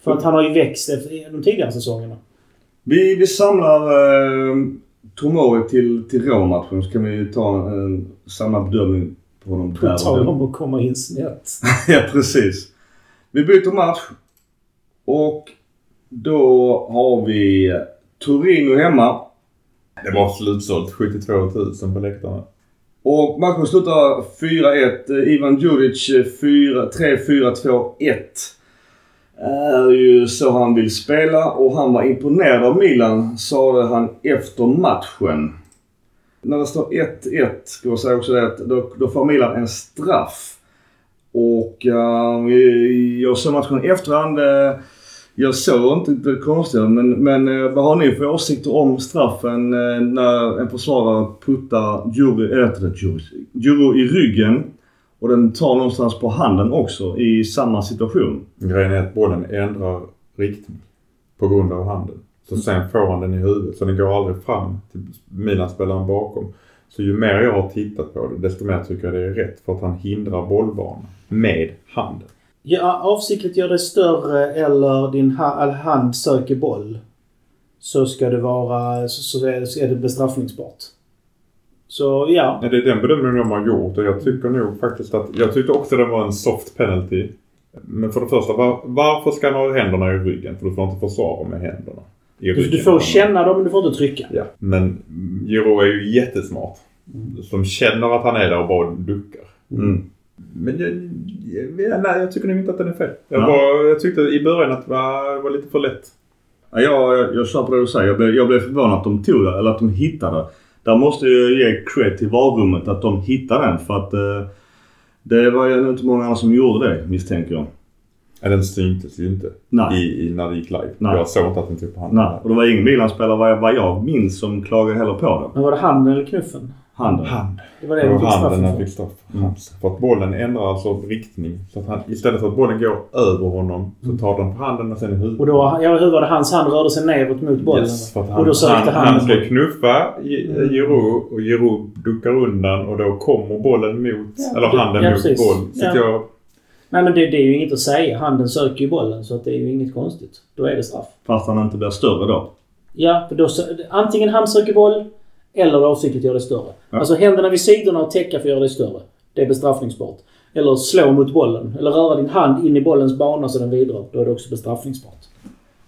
För att han har ju växt efter de tidigare säsongerna. Vi, vi samlar eh, Tomori till, till Råmatchen så kan vi ta en, en samlad bedömning på honom På där. tal om att komma in snett. ja, precis. Vi byter match. Och då har vi Torino hemma. Det var slutsålt 72 000 på läktarna. Och matchen slutar 4-1. Eh, Ivan Djuric eh, 4 3-4-2-1. Är ju så han vill spela och han var imponerad av Milan, sa han efter matchen. När det står 1-1 ska jag säga också det att då, då får Milan en straff. Och uh, jag såg matchen i efterhand. Uh, jag såg inte det konstiga men, men uh, vad har ni för åsikter om straffen uh, när en försvarare puttar Djuri, äh, inte Djuri, i ryggen och den tar någonstans på handen också i samma situation. Grejen är att bollen ändrar riktning på grund av handen. Så sen får han den i huvudet. Så den går aldrig fram till Milan-spelaren bakom. Så ju mer jag har tittat på det, desto mer tycker jag det är rätt. För att han hindrar bollbanan med handen. Ja, avsiktligt gör det större eller din hand söker boll. Så ska det vara... Så, så är så är det bestraffningsbart. Så ja. Ja, det är den bedömningen de har gjort och jag tycker nog faktiskt att... Jag tyckte också det var en soft penalty. Men för det första, var, varför ska han ha händerna i ryggen? För du får inte försvara med händerna. I Du, ryggen. du får känna dem men du får inte trycka. Ja, men Giro är ju jättesmart. Som känner att han är där och bara duckar. Mm. Men jag, jag, nej, jag tycker nog inte att den är fel. Jag, Ja. var, jag tyckte i början att det var, var lite för lätt. Ja, jag, jag, jag kör på det du säger. Jag blev, jag blev förvånad att de tog det, eller att de hittade. Där måste jag ge cred till varummet att de hittade den för att eh, det var ju inte många andra som gjorde det misstänker jag. Ja, den syntes ju inte Nej. i, i, när det gick live. Nej. Jag såg inte att den tog på handen. Nej, och det var ingen Milan-spelare vad jag, vad jag minns som klagade heller på det. Men var det handen eller knuffen? Handen. Hand. Det var det fick handen han fick straff för. Mm. För att bollen ändrar alltså riktning. Så att han, istället för att bollen går över honom så tar den på handen och sen i huvudet. Och då, ja, hur var det? Hans hand rörde sig neråt mot bollen. Yes, för att och han, då sökte han, han... han ska knuffa Mm. Giroud och Giroud duckar undan och då kommer bollen mot, Ja, eller handen ja, mot precis. boll. Så Ja. jag, Nej men det, det är ju inget att säga. Handen söker ju bollen så att det är ju inget konstigt. Då är det straff. Fast han inte blir större då. Ja, för då, antingen han söker boll eller avsiktligt gör det större. Ja. Alltså händerna vid sidorna och täcka för att göra det större. Det är bestraffningsbart. Eller slå mot bollen. Eller röra din hand in i bollens bana så den vidrör. Då är det också bestraffningsbart.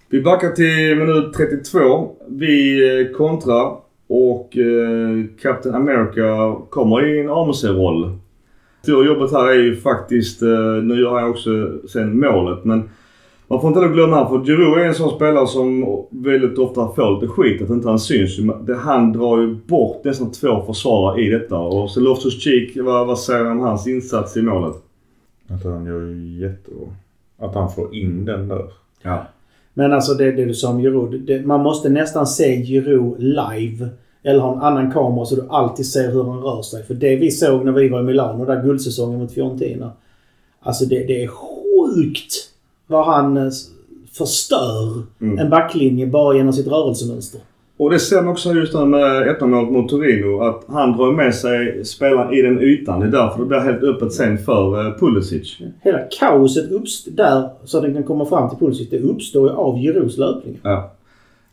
Vi backar till minut 32. Vi eh, kontrar och eh, Captain America kommer i en AMC-roll. Stora jobbet här är ju faktiskt, eh, nu gör han också sen målet, men man får inte glömma för Giroud är en sån spelare som väldigt ofta får lite skit, att inte han syns. Det- Han drar ju bort nästan två försvarare i detta. Och så Loftus Cheek, vad, vad säger du om hans insats i målet? att han gör ju jättebra. Att han får in den där. Ja. Men alltså det, det du sa om Giroud. Det, man måste nästan se Giroud live. Eller ha en annan kamera så du alltid ser hur han rör sig. För det vi såg när vi var i Milano, där guldsäsongen mot Fiorentina. Alltså det, det är sjukt vad han eh, förstör Mm. en backlinje bara genom sitt rörelsemönster. Och det ser man också just där med 1 målet mot Torino. Att han drar med sig spelaren i den ytan. Det är därför det blir helt öppet sen för uh, Pulisic. Hela kaoset där, så att den kan komma fram till Pulisic, det uppstår ju av Girouds löpningar. Ja.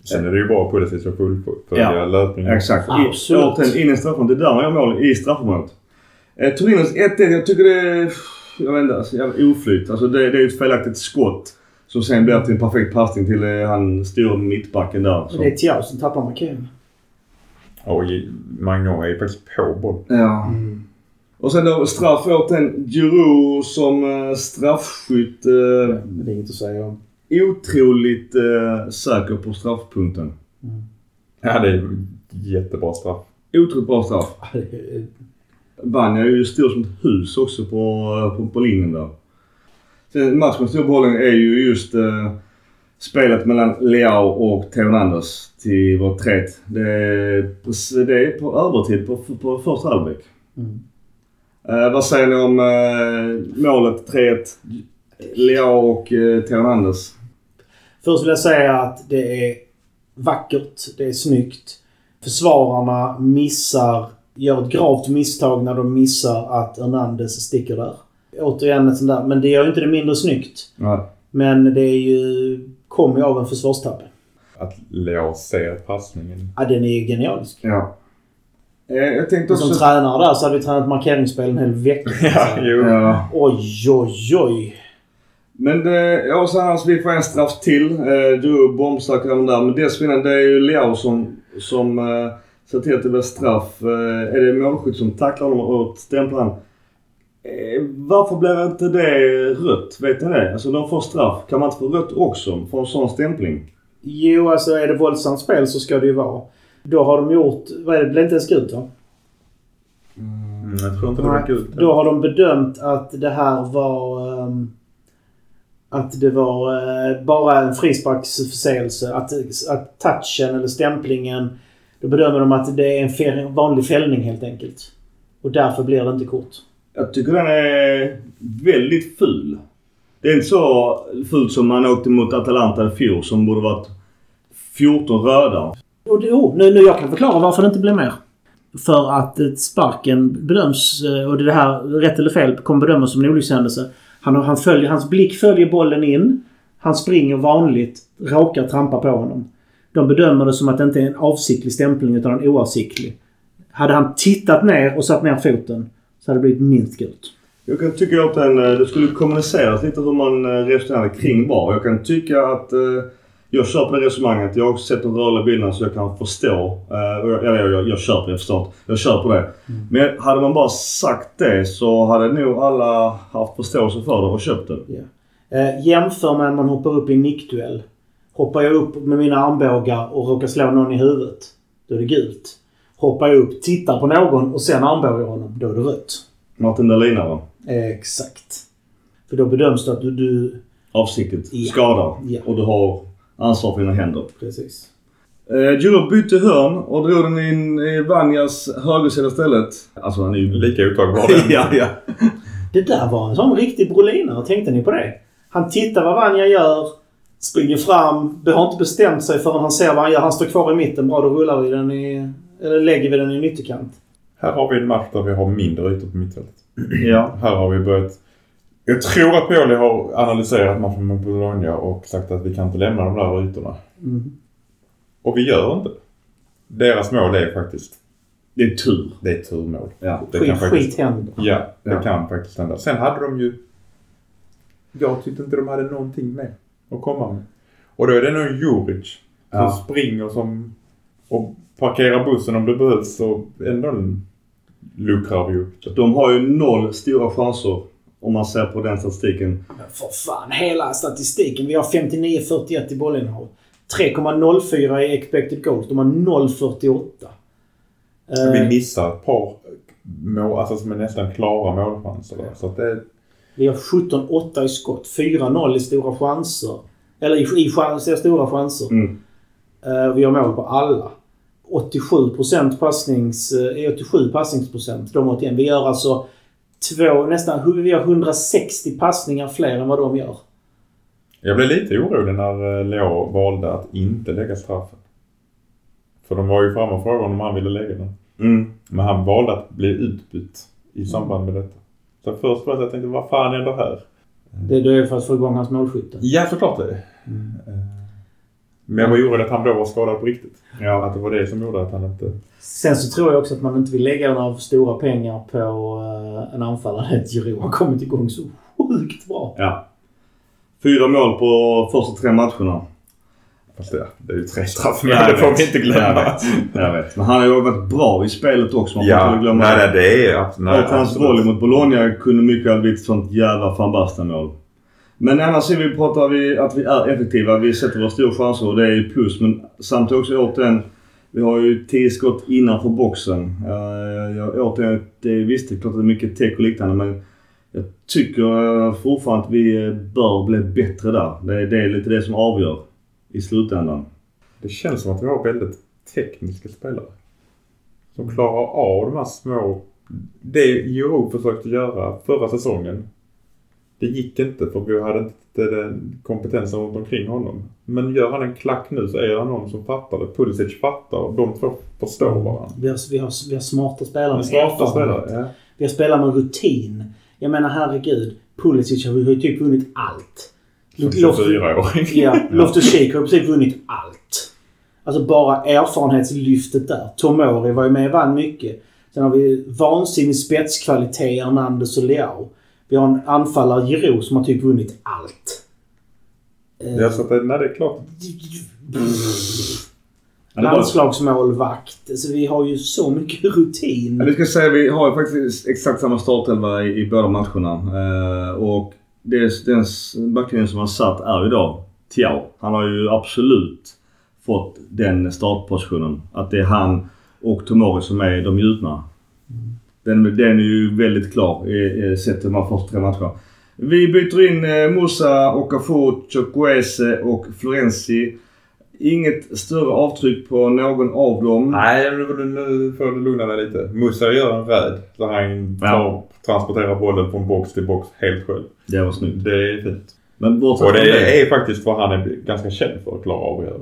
Sen är det ju bra det sättet att fullfölja Ja, löpningen. Exakt. Absolut. In i straffområdet. Det är där man gör mål i straffområdet. Eh, Torinos 1-1, jag tycker det är... Jag vet inte, alltså, jävla oflyt. Alltså det, det är ju ett felaktigt skott. Som sen blir till en perfekt passning till eh, han stora mittbacken där. Och Så. det är Thiago som tappar markeringen. Och Magnon är ju faktiskt på boll. Ja. Och sen då straff åt en Giroud som eh, straffskytt. Eh, Det är inget att säga om. otroligt eh, säker på straffpunkten. Ja, det är jättebra straff. Otroligt bra straff. Banja är ju stor som ett hus också på, på, på linjen där. Sen matchens stora bollen är ju just eh, spelet mellan Leao och Theo Hernandez till vår 3 det, är på- det är på övertid på, på första halvlek. Mm. Eh, vad säger ni om eh, målet 3-1? Leao och eh, Theo Hernandez. Först vill jag säga att det är vackert. Det är snyggt. Försvararna missar, gör ett gravt misstag när de missar att Hernandez sticker där. Återigen ett sånt där. Men det gör ju inte det mindre snyggt. Ja. Men det är ju, kommer ju av en försvarstabbe. Att Leo ser passningen. Ja, den är ju genialisk. ja. Eh, jag tänkte Och som också... tränare där så hade vi tränat markeringsspel en hel vecka. Ja, jo. Ja. Oj, oj, oj. Men eh, ja, så annars vi får en straff till. Eh, du bombstark även där. Men dessförinnan det är ju Leao som, som eh, ser till att det blir straff. Eh, är det målskytt som tacklar honom och stämplar han. Eh, varför blir inte det rött? Vet ni det? Alltså de får straff. Kan man inte få rött också för en sån stämpling? Jo, alltså är det våldsamt spel så ska det ju vara. Då har de gjort... Vad är det? Det blir inte ens gult va? Mm, jag tror inte det var gult. Då har de bedömt att det här var... ehm, att det var eh, bara en frisparksförseelse. Att, att touchen eller stämplingen... Då bedömer de att det är en vanlig fällning helt enkelt. Och därför blir det inte kort. Jag tycker den är väldigt ful. Det är inte så fult som man åkte mot Atalanta i fjol som borde varit 14 röda. Och det, oh, nu, nu jag kan förklara varför det inte blir mer. För att eh, sparken bedöms, eh, och det här, rätt eller fel, kommer bedömas som en olyckshändelse. Han, han följer, hans blick följer bollen in. Han springer vanligt, råkar trampa på honom. De bedömer det som att det inte är en avsiktlig stämpling utan en oavsiktlig. Hade han tittat ner och satt ner foten så hade det blivit minst gult. Jag kan tycka att den, eh, det skulle kommuniceras lite hur man eh, resonerade kring VAR. Jag kan tycka att eh, Jag på det resonemanget. Jag har också sett de rörliga bilderna så jag kan förstå. Jag- Eller jag, jag, jag köper det. Jag kör på det. Men hade man bara sagt det så hade nog alla haft förståelse för det och köpt det. Eh, jämför med när man hoppar upp i en nickduell. Hoppar jag upp med mina armbågar och råkar slå någon i huvudet, då är det gult. Hoppar jag upp, tittar på någon och sen armbågar honom, då är det rött. Martin Dahlina va? Exakt. För då bedöms det att du... du Avsiktligt. Ja. Skadar. Ja. Och du har ansvar för dina händer. precis. Eh, Djurgården bytte hörn och drog den in i Vanjas högersida istället. Alltså han är ju... Lika uttagbar. ja, ja. Det där var en sån riktig brolinare. Tänkte ni på det? Han tittar vad Vanja gör, springer fram, det har inte bestämt sig förrän han ser vad han gör. Han står kvar i mitten. Bra, då rullar vi den i... Eller lägger vi den i en ytterkant. Här har vi en match där vi har mindre ytor på mittfältet. ja. Här har vi börjat... Jag tror att Pioli har analyserat matchen mot Bologna och sagt att vi kan inte lämna de där ytorna. Mm. Och vi gör inte. Deras mål är faktiskt... Det är tur. Det är turmål. Ja. Det Skit, kan faktiskt, skit händer. Ja, det Ja. kan faktiskt hända. Sen hade de ju... Jag tyckte inte de hade någonting med att komma med. Och då är det nog Juric som Ja. springer som... Och parkerar bussen om det behövs och ändå luckrar vi upp det. De har ju noll stora chanser om man ser på den statistiken. Men för fan, hela statistiken. Vi har 59-41 i bollinnehav. 3,04 i expected goals. De har 0,48. Vi Eh, missar ett par mål, alltså som är nästan klara målchanser där. Så att det... vi har 17-8 i skott. 4-0 i stora chanser. Eller i, i chanser, stora chanser. Mm. Eh, vi har mål på alla. 87% passnings... eh, 87 passningsprocent. De 81. Vi gör alltså två, nästan... Vi har 160 passningar fler än vad de gör. Jag blev lite orolig när eh, Leo valde att inte lägga straffen. För de var ju framme och frågade om han ville lägga den. Mm. Men han valde att bli utbytt i samband med detta. Så först var jag tänkte, vad fan är det här? Det, är för att få igång hans målskytte. Ja, såklart det är det. Eh, Men jag var orolig att han då var skadad på riktigt. Ja. Att det var det som gjorde att han inte... Sen så tror jag också att man inte vill lägga några stora pengar på uh, en anfallare. Giro har kommit igång så sjukt bra. ja. Fyra mål på första tre matcherna. Fast det, det är ju tre straff Ja, jag det får vi inte glömma. Jag vet. Jag vet. Men han har ju varit bra i spelet också. Man får Ja, inte glömma nej, det. det är absolut... nej, och hans absolut. volley mot Bologna kunde mycket ha blivit ett sånt jävla van Basten-mål. Men annars är vi, pratar vi att vi är effektiva. Vi sätter våra stora chanser och det är ju plus. Men samtidigt också återigen. Vi har ju 10 skott innanför boxen. Uh, jag, återigen, det är, visst det är klart att det är mycket tech och liknande men jag tycker eh, fortfarande att vi eh, bör bli bättre där. Det, det är lite det som avgör i slutändan. Det känns som att vi har väldigt tekniska spelare. Som klarar av de här små... Det Jiro försökte göra förra säsongen. Det gick inte för vi hade inte den kompetensen runt omkring honom. Men gör han en klack nu så är han någon som fattar det. Pulisic fattar och de två förstår varandra. Vi har, vi har, vi har smarta spelare med smarta spelare. Ja. Vi har spelare med rutin. Jag menar herregud. Pulisic har ju typ vunnit allt. Som Lof- 24-åring. Ja, Loftus-Cheek har i princip vunnit allt. Alltså bara erfarenhetslyftet där. Tomori var ju med och vann mycket. Sen har vi vansinnig spetskvalitet i Hernandez och Leao. Vi har en anfallare, Giroud, som har typ vunnit allt. Ja, så att det, nej, det är klart. Landslagsmålvakt. Alltså vi har ju så mycket rutin. Ja, vi ska säga vi har ju faktiskt exakt samma startelva i, i båda matcherna. Eh, och det, den backlinjen som han satt är idag Tiao. Han har ju absolut fått den startpositionen. Att det är han och Tomori som är de gjutna. Den, den är ju väldigt klar sett de här första tre matcherna. Vi byter in eh, Musa, Okafor, Chukwueze och Florenzi. Inget större avtryck på någon av dem. Nej, nu får du lugna dig lite. Musa gör en räd. Så han tar, Ja. Transporterar bollen från box till box helt själv. Det var snyggt. Det är fint. Men bortsett Och från det är faktiskt vad han är ganska känd för att klara av att göra.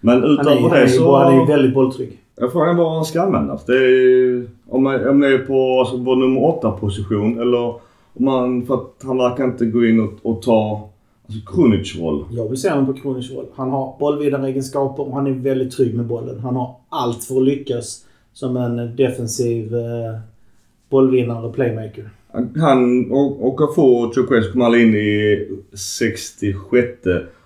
Men Han är, utöver det så... han är väldigt bolltrygg. Jag frågar var han ska användas. Det är, om, man, om det är på alltså, vår nummer åtta position eller om man... För att han verkar inte gå in och, och ta alltså, Krunic roll. Jag vill se honom på Kronic roll. Han har bollvidareegenskaper och han är väldigt trygg med bollen. Han har allt för att lyckas som en defensiv eh, bollvinnare och playmaker. Han och, och Cafu och Chukwueze kom alla in i 66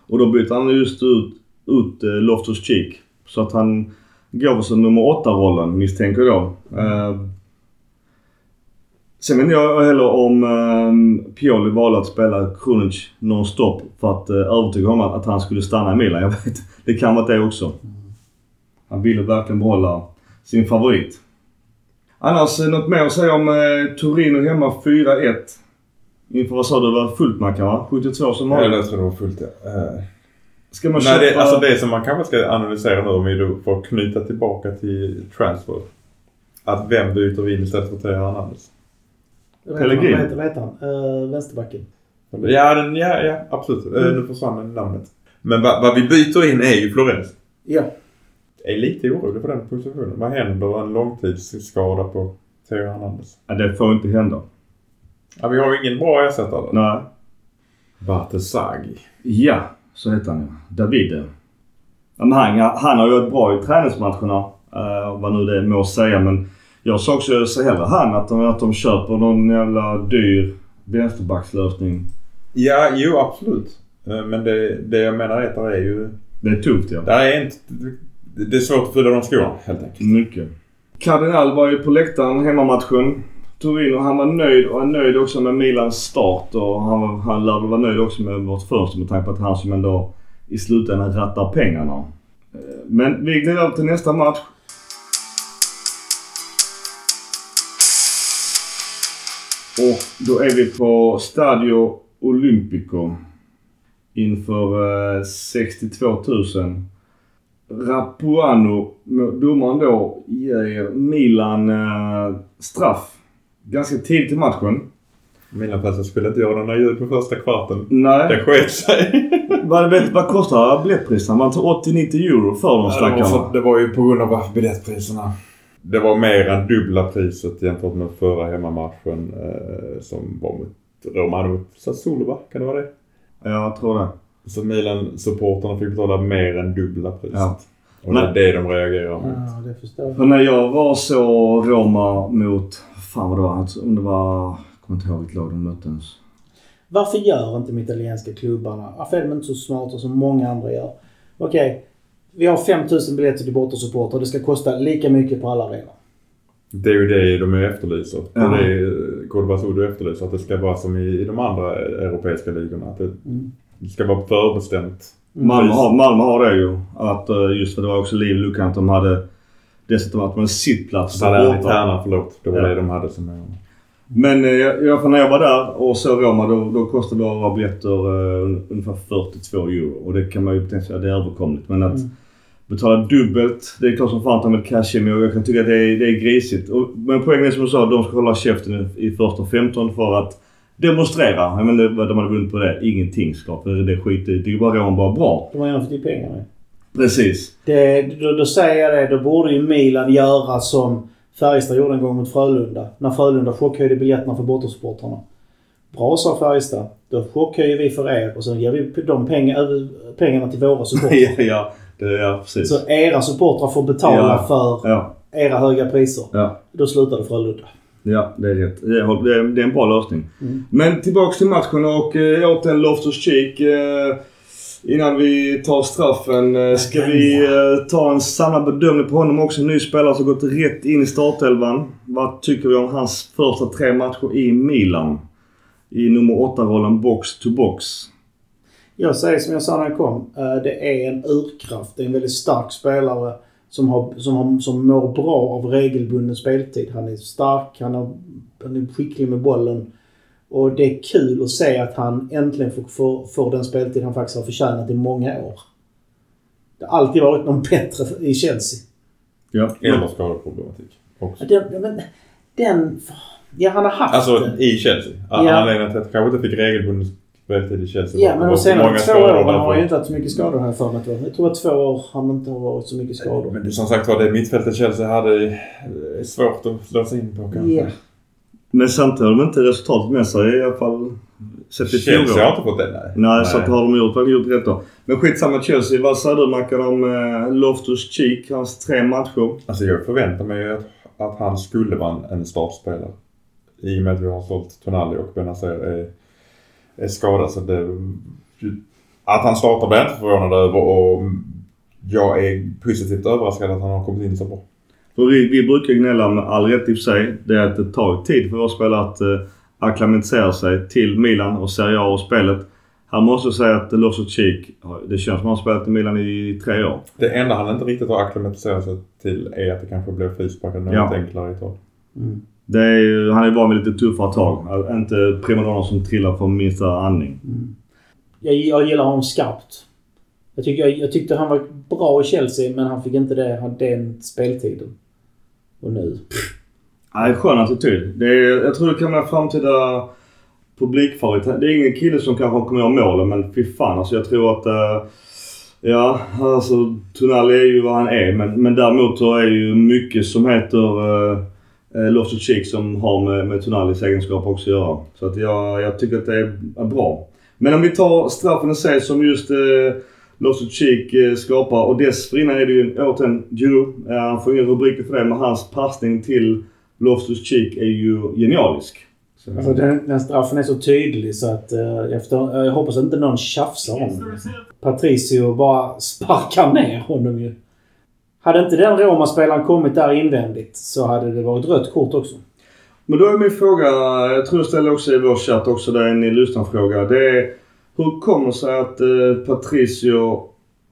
och då bytte han just ut ut eh, Loftus Cheek. Så att han går väl som nummer åtta rollen misstänker jag. Eh, sen vet inte jag heller om uh, Pioli valde att spela Krunic nonstop för att uh, övertyga honom att han skulle stanna i Milan. Jag vet Det kan vara det också. Han ville verkligen behålla sin favorit. Annars eh, något mer att säga om eh, Torino hemma 4-1. Inför vad sa du? Det var fullt Mackan va? 72 som Ja, har jag tror det var fullt ja. Eh, Ska man Nej, det, köpa... alltså det som man kanske ska analysera nu om vi då får knyta tillbaka till transfer. Att vem byter in istället för Theo Hernandez? Pellegrini. Vad heter, vad heter han? Uh, vänsterbacken. Ja, den, ja, ja absolut. Eh, Nu försvann namnet. Men vad, vad vi byter in är ju Florens. Ja. Är lite orolig för den positionen. Vad händer en långtidsskada på Theo Hernandez? Ja, det får inte hända. Ja, vi har ju ingen bra ersättare. Nej. Bartesaghi. Ja, så heter han ja. David. Ja, men han, han har ju varit bra i träningsmatcherna. Uh, vad nu det må säga. Men jag sa också så hellre han att de, att de köper någon jävla dyr vänsterbackslösning. Ja, jo absolut. Eh, Men det, det jag menar är att det är ju... Det är tufft ja. Det är inte... Det är svårt att fylla de skorna helt enkelt. Mycket. Kardinal var ju på läktaren hemmamatchen. Torino, han var nöjd och är nöjd också med Milans start och han, han lär väl vara nöjd också med vårt fönster med tanke på att han som ändå i slutändan rattar pengarna. Eh, men vi glider över till nästa match. Och då är vi på Stadio Olimpico inför eh, 62 000. Rapuano, domaren då, ger Milan eh, straff ganska tidigt i matchen. Milan skulle inte göra några ljud på första kvarten. Nej. Det sket sig. Vad, vet, vad kostar biljettpriserna? Man tar 80-90 euro för de stackarna. det var ju på grund av biljettpriserna. Det var mer än dubbla priset jämfört med förra hemmamatchen eh, som var mot Romano mot Sassuolo va? Kan det vara det? Ja, jag tror det. Så Milan-supporterna fick betala mer än dubbla priset. Ja. Och det är Men- det de reagerar mot. Ja, det förstår jag. För när jag var så Roma mot, fan vad det var, om det var, jag kommer inte ihåg vilket lag de mötte ens. Varför gör inte de italienska klubbarna, varför är de inte så smarta som många andra gör? Okej, vi har 5000 biljetter till bortasupportrar. Det ska kosta lika mycket på alla arenor. Det är ju det de efterlyser. Ja. Det är Kodva Sodo efterlyser. Att det ska vara som i, i de andra europeiska ligorna. Att det, Mm. Det ska vara förbestämt. Malmö har, Malmö har det ju. Att eh, just för det var också liv i luckan att de hade dessutom att man sittplats Salernitana, förlåt. Det var Ja. det de hade som... Men eh, jag, jag, för när jag var där och såg Roma då, då kostade våra biljetter eh, ungefär 42 euro. Och det kan man ju tänka sig att det är överkomligt. Men att Mm. betala dubbelt, det är klart som fan ta med cash men jag kan tycka att det är, det är grisigt. Och, men poängen är som du sa, de ska hålla käften i, i första 15 för att demonstrera. Jag inte vad de hade vunnit på det. Ingenting såklart. För det är skit i. Det är ju bara Roma bara bra. De har gärna fått i pengar med. Precis. Det, då, då säger jag det, då borde ju Milan göra som Färjestad gjorde en gång mot Frölunda. När Frölunda chockhöjde biljetterna för bortasupportrarna. Bra sa Färjestad. Då chockhöjer vi för er och sen ger vi de pengar, pengarna till våra supportrar. ja, ja, det, ja, precis. Så era supportrar får betala Ja. för Ja, era höga priser. ja. Då slutade Frölunda. Ja, det är rätt. Det är, det är, en bra lösning. Mm. Men tillbaks till matchen och eh, återigen Loftus Cheek. Eh, innan vi tar straffen. Eh, ska vi ta en samlad bedömning på honom också. En ny spelare som gått rätt in i startelvan. Vad tycker vi om hans första tre matcher i Milan? I nummer 8-rollen box to box. Jag säger som jag sa när jag kom. Det är en urkraft. Det är en väldigt stark spelare som, har, som, har, som mår bra av regelbunden speltid. Han är stark, han, har, han är skicklig med bollen. Och det är kul att se att han äntligen får, får, får den speltid han faktiskt har förtjänat i många år. Det har alltid varit någon bättre i Chelsea. Ja. Eller skadeproblematik. Också. Den, men, den... Ja, han har haft Alltså i Chelsea. Ja. Anledningen till att han kanske inte fick regelbunden speltid i Chelsea Ja, men de senaste två åren har ju inte haft så mycket skador här för mig. jag. Tror att två år har han inte har varit så mycket skador. Men det, som sagt var, det mittfältet Chelsea hade är svårt att slå sig in på kanske. Ja. Men samtidigt har de inte resultatet med sig i alla fall. Sett i Chelsea har inte fått det, nej. Nej, så att har de gjort, gjort rätt då. Men skitsamma Chelsea. Vad säger du Mackan om eh, Loftus Cheek, hans tre matcher? Alltså jag förväntar mig ju att, att han skulle vara en, en startspelare. I och med att vi har sålt Tonali och Benazer är, är skadad. Så det, att han startar blir jag inte förvånad över. Och jag är positivt överraskad att han har kommit in så bra. För vi, vi brukar gnälla med all rätt i och för sig. Det är att det tar tid för våra spelare att eh, acklimatisera sig till Milan och Serie A och spelet. Här måste säga att Cheek, det känns som att han har spelat i Milan i tre år. Det enda han inte riktigt har acklimatiserat sig till är att det kanske blir frisparkar något Ja. enklare i tag. Mm. Är ju, han är van vid lite tuffare tag. Inte primadonna som trillar på minsta andning. Jag, jag gillar honom skarpt. Jag, tycker, jag, jag tyckte han var bra i Chelsea men han fick inte det, den speltiden. Och nu. Nej, skön attityd. Det är, jag tror det kan vara framtida publikfavorit. Det är ingen kille som kanske kommer göra målen men fy fan alltså jag tror att... eh, ja, alltså Tonali är ju vad han är men, men däremot så är ju mycket som heter uh, Loftus Cheek som har med, med Tonalis egenskaper också att göra. Så att jag, jag tycker att det är, är bra. Men om vi tar straffen i sig som just uh, Loftus Cheek eh, skapar och dessförinnan är det ju återigen Giroud. Eh, Han får ingen rubriker för det men hans passning till Loftus Cheek är ju genialisk. Så, Alltså den, den straffen är så tydlig så att eh, efter, jag hoppas inte någon tjafsar om den. Patricio bara sparkar ner honom ju. Hade inte den Roma-spelaren kommit där invändigt så hade det varit rött kort också. Men då är min fråga, jag tror jag ställde också i vår chatt också, det är en lyssnarfråga. Det är hur kommer det sig att eh, Patricio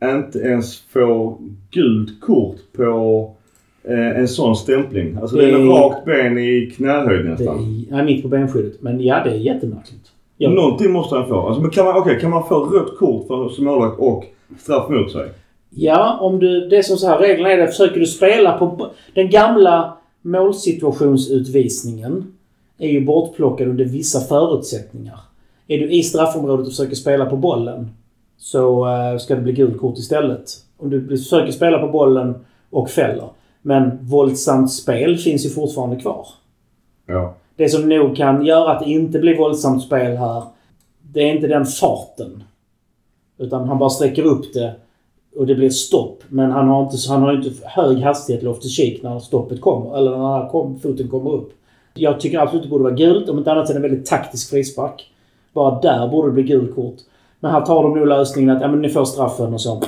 inte ens får gult kort på eh, en sån stämpling? Alltså det är Det en är- rakt ben i knähöjd Det nästan. är, nej, mitt på benskyddet. Men ja, det är jättemärkligt. Ja. Någonting måste han få. Alltså, men kan, man, okej, kan man få rött kort för, som målvakt och straff mot sig? Ja, om du... Det är som så här, reglerna är det. Försöker du spela på... Den gamla målsituationsutvisningen är ju bortplockad under vissa förutsättningar. Är du i straffområdet och försöker spela på bollen så eh, ska det bli gult kort istället. Om du försöker spela på bollen och fäller. Men våldsamt spel finns ju fortfarande kvar. Ja. Det som nog kan göra att det inte blir våldsamt spel här, det är inte den farten. Utan han bara sträcker upp det och det blir stopp. Men han har inte, han har inte hög hastighet Loftus Cheek när stoppet kommer. Eller när kom, foten kommer upp. Jag tycker absolut det borde vara gult. Om inte annat så är det en väldigt taktisk frispark. Bara där borde det bli gult kort. Men här tar de nog lösningen att ja, men ni får straffen och så.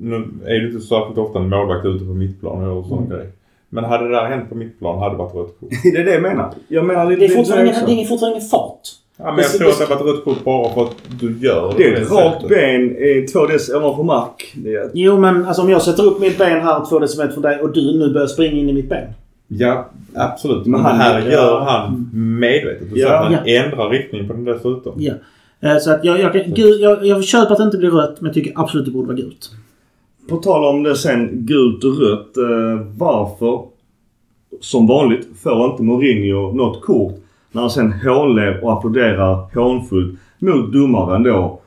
Nu är det inte särskilt ofta en målvakt ute på mittplan och sådana Mm. grejer. Men hade det där hänt på mittplan hade det varit rött kort. Det är det jag menar. Jag menar Det är fortfarande, det är fortfarande ingen fart. Ja, men Det- jag tror att det hade varit rött kort bara för att du gör Det är på ett rakt ben eh, två dess ovanför mark. Det är, Jo men alltså om jag sätter upp mitt ben här två decimeter från dig och du nu börjar springa in i mitt ben. Ja, absolut. Men Men han- här ja. gör han medvetet. Du Ja. att han Ja. ändrar riktning på den dessutom. Ja. Eh, Så att jag, jag, kan- gud, jag, jag köper att det inte blir rött men jag tycker absolut det borde vara gult. På tal om det sen gult och rött. Eh, varför, som vanligt, får inte Mourinho något kort när han sen hånler och applåderar hånfullt mot domaren då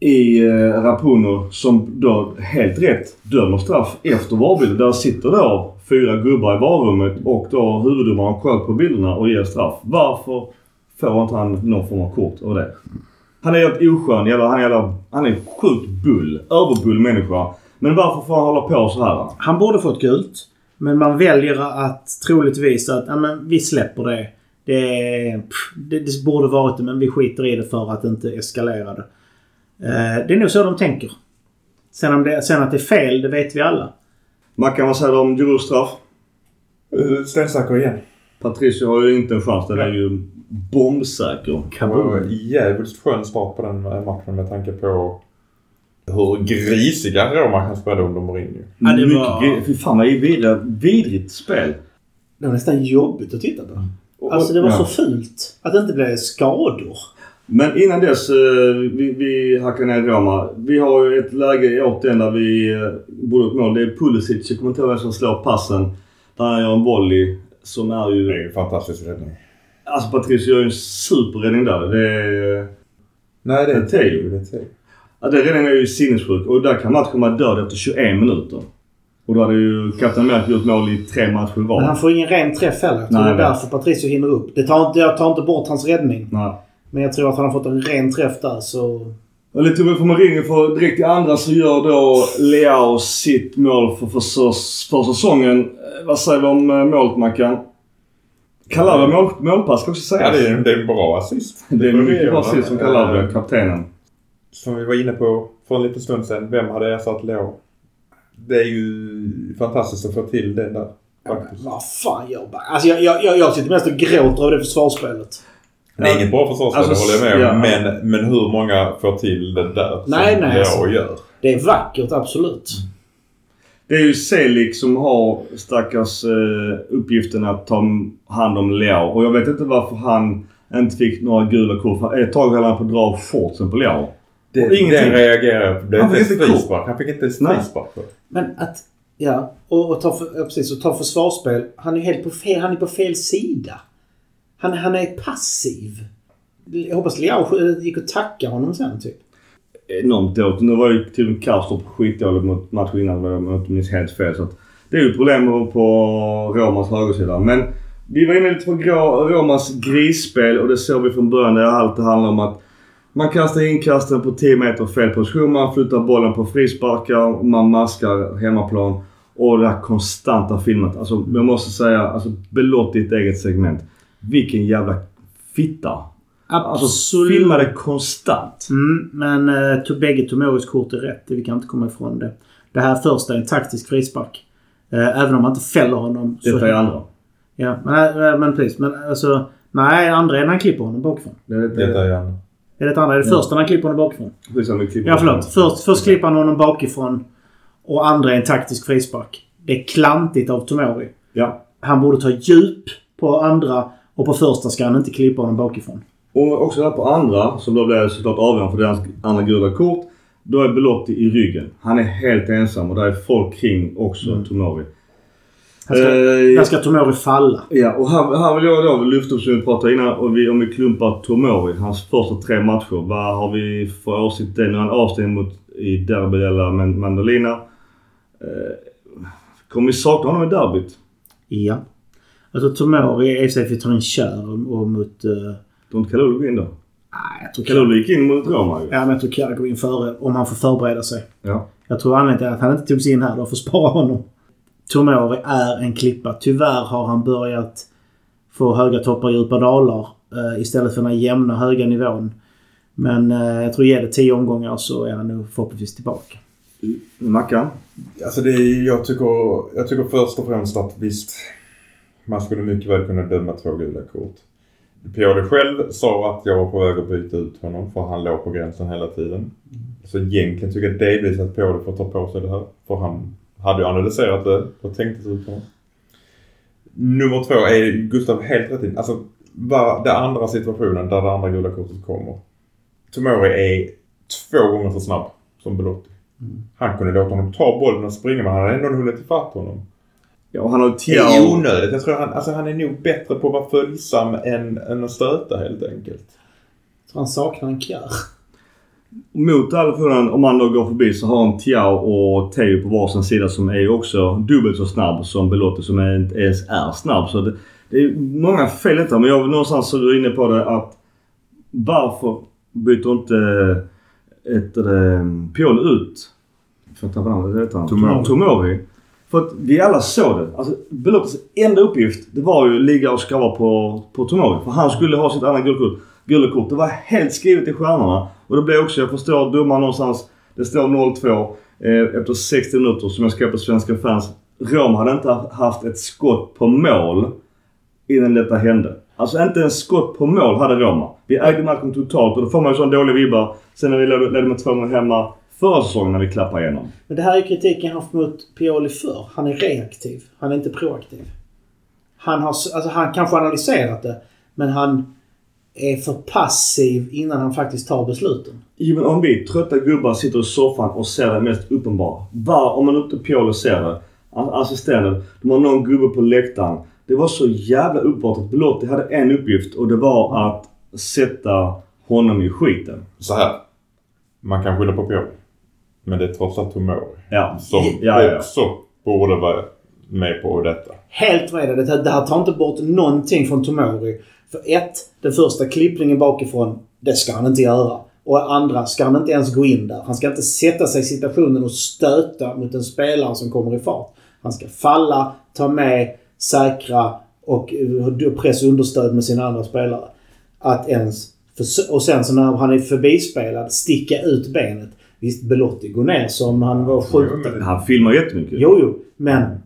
i eh, Rapuno som då helt rätt dömer straff efter varbilden. Där sitter då fyra gubbar i varummet och då huvuddomaren sköt på bilderna och ger straff. Varför får inte han någon form av kort över det? Han är helt oskön. Jävla, han, är jävla, han är en sjukt bull. Överbull människa. Men varför får han hålla på så här? Han borde fått gult. Men man väljer att troligtvis att ja, men vi släpper det. Det, pff, det. det borde varit det men vi skiter i det för att inte eskalera det. Eh, det är nog så de tänker. Sen, om det, sen att det är fel, det vet vi alla. Mackan, vad säger du om Giroud straff? Uh, Stensäker igen. Patricio har ju inte en chans. Den är ju bombsäker. Det en jävligt skön start på den eh, matchen med tanke på hur grisiga Roma kan spela under Mourinho. Ja, det Mycket var- gre- Fy fan vad vidrigt, vidrigt spel. Det var nästan jobbigt att titta på. Och- Alltså det var ja. så fult. Att det inte blev skador. Men innan dess, eh, vi, vi hackar ner Roma. Vi har ju ett läge återigen där vi eh, borde ett mål. Det är Pulisic, jag kommer inte ihåg vem som slår passen. Där han gör en volley som är Det ju... är ju en fantastisk räddning. Alltså Patricio gör ju en superräddning där. Det är... Nej, det är Teo. Det är Teo. Ja, den räddningen är ju sinnessjuk. Och där kan matchen vara död efter 21 minuter. Och då hade ju Kapten America gjort mål i tre matcher i Men han får ingen ren träff heller. Jag tror Nej, det är därför Patricio hinner upp. Det tar inte, jag tar inte bort hans räddning. Nej. Men jag tror att han har fått en ren träff där så... Och lite tur för Mourinho för direkt i andra så gör då Leao sitt mål för, för, för säsongen. Eh, Vad säger vi om eh, målet Mackan? Calabria mål, målpass ska också Ja, sägas. det är, det är en bra assist. det är vi mycket bra assist som Calabria, kaptenen. Som vi var inne på för en liten stund sedan. Vem hade ersatt Leo? Det är ju fantastiskt att få till det där. Faktiskt. Vad fan gör Bayern? Alltså jag, jag, jag, jag sitter mest och gråter över det försvarsspelet. Det är inget bra försvarsspel, Alltså, det håller jag med om. ja. Men, men hur många får till det där Nej, som nej, jag alltså. gör? Det är vackert, absolut. Det är ju Selik som har stackars eh, uppgiften att ta hand om Leao. Och jag vet inte varför han inte fick några gula kort. Ett tag höll han på att dra shortsen på Leao. Det, Och ingenting. Den reagerar jag på. Det Han fick inte frispark. Han fick inte frispark. Men att... Ja, och, och, ta, för, ja, precis, och ta försvarsspel. Han är helt på fel, han är på fel sida. Han, han är passiv. Jag hoppas Leao gick och tackade honom sen typ. Enormt dåligt. Nu var ju till och med Kastrup skitdålig mot matchen innan om jag inte minns helt fel. Så att det är ju problem på Romas högersida. Men vi var inne lite på Romas grisspel och det såg vi från början. Där allt det handlar om att man kastar inkasten på 10 meter fel position. Man flyttar bollen på frisparkar. Man maskar hemmaplan. Och det här konstanta filmet. Alltså jag måste säga, alltså Belotti i ett eget segment. Vilken jävla fitta. Alltså filma det konstant. Mm, men eh, to, bägge Tomoris kort är rätt. Vi kan inte komma ifrån det. Det här första är en taktisk frispark. Eh, även om man inte fäller honom. Detta är andra. Ja, men, eh, men precis. Men alltså... Nej, andra är när han klipper honom bakifrån. Det är Detta är han. Är det andra? Är det första när han klipper honom bakifrån? Klipper Ja, förlåt. det. Först, först klipper han honom bakifrån. Och andra är en taktisk frispark. Det är klantigt av Tomori. Ja. Han borde ta djup på andra och på första ska han inte klippa honom bakifrån. Och också där på andra, som då blir såklart avgörande för deras andra gula kort. Då är Belotti i ryggen. Han är helt ensam och där är folk kring också Mm. Tomori. Han ska, han ska Tomori falla. Ja, och här, här vill jag då lyfta upp som vi pratade innan och vi, om vi klumpar Tomori, hans första tre matcher. Vad har vi för åsikt? Nu är han avstängd mot i derby eller Man- Mandolina. Eh, kommer vi sakna honom i derbyt? Ja. Alltså Tomori är sig för en kör och, mot... Uh, nej, Tror inte Kalulu gå in då? jag tror Kalulu gick in mot Roma ju. Ja, men jag tror Kjär går in före om han får förbereda sig. Ja. Jag tror anledningen till att han inte tog sig in här då för att spara honom. Tomori är en klippa. Tyvärr har han börjat få höga toppar och djupa dalar eh, istället för den här jämna höga nivån. Men eh, jag tror ge det tio omgångar så är han nog förhoppningsvis tillbaka. Mackan? Alltså det är, jag, tycker, jag tycker först och främst att visst, man skulle mycket väl kunna döma två gula kort. Pioli själv sa att jag var på väg att byta ut honom för han låg på gränsen hela tiden. Så egentligen tycker jag delvis att Pioli får ta på sig det här. För han hade ju analyserat det och tänkte ut honom. Nummer två är Gustav helt rätt in. Alltså, var, den andra situationen där det andra gula kortet kommer. Tomori är två gånger så snabb som Belotti. Han kunde låta honom ta bollen och springa men han hade ändå hunnit ifatt honom. Ja, han har Det Tiao. är onödigt. Jag tror han, alltså han är nog bättre på att vara följsam än, än att stöta helt enkelt. Så han saknar en Kjär. Mot Alfonen, om man då går förbi, så har han Tiao och Teo på varsin sida som är också dubbelt så snabb som Belotti som inte ens är snabb. Så det, det är många fel detta. Men jag någonstans så är du inne på det att varför byter inte ett, ett, Pioli ut... Får jag tappa namnet? Heter han? Tomori. Tomori. För att vi alla såg det. Alltså Belottis enda uppgift det var ju att ligga och skrava på, på Tomori. För han skulle ha sitt andra gula kort. Gula kort. Det var helt skrivet i stjärnorna. Och det blev också, jag förstår domaren någonstans. Det står 0-2 eh, efter 60 minuter som jag skrev på Svenska fans. Rom hade inte haft ett skott på mål innan detta hände. Alltså inte en skott på mål hade Roma. Vi ägde matchen totalt och då får man ju sån dålig vibbar. Sen när vi ledde med 2 hemma förra säsongen när vi klappade igenom. Men det här är kritiken han haft mot Pioli förr. Han är reaktiv. Han är inte proaktiv. Han har alltså han kanske analyserat det. Men han är för passiv innan han faktiskt tar besluten. Jo men om vi trötta gubbar sitter i soffan och ser det mest uppenbara. Var, om man inte Piolo ser det. Assistenten. De har någon gubbe på läktaren. Det var så jävla uppenbart att Belotti hade en uppgift och det var att sätta honom i skiten. Så här. Man kan skylla på Pioli. Men det är trots allt Tomori. Ja. Som ja, ja. också borde vara med på detta. Helt med det. Det här- Det här tar inte bort någonting från Tomori. För ett, den första klippningen bakifrån, det ska han inte göra. Och andra, ska han inte ens gå in där. Han ska inte sätta sig i situationen och stöta mot en spelare som kommer i fart. Han ska falla, ta med, säkra och eh, press understöd med sina andra spelare. Att ens... Och sen så när han är förbispelad, sticka ut benet. Visst, Belotti går ner som han var skjuten. Han filmar jättemycket. Jo, jo. Men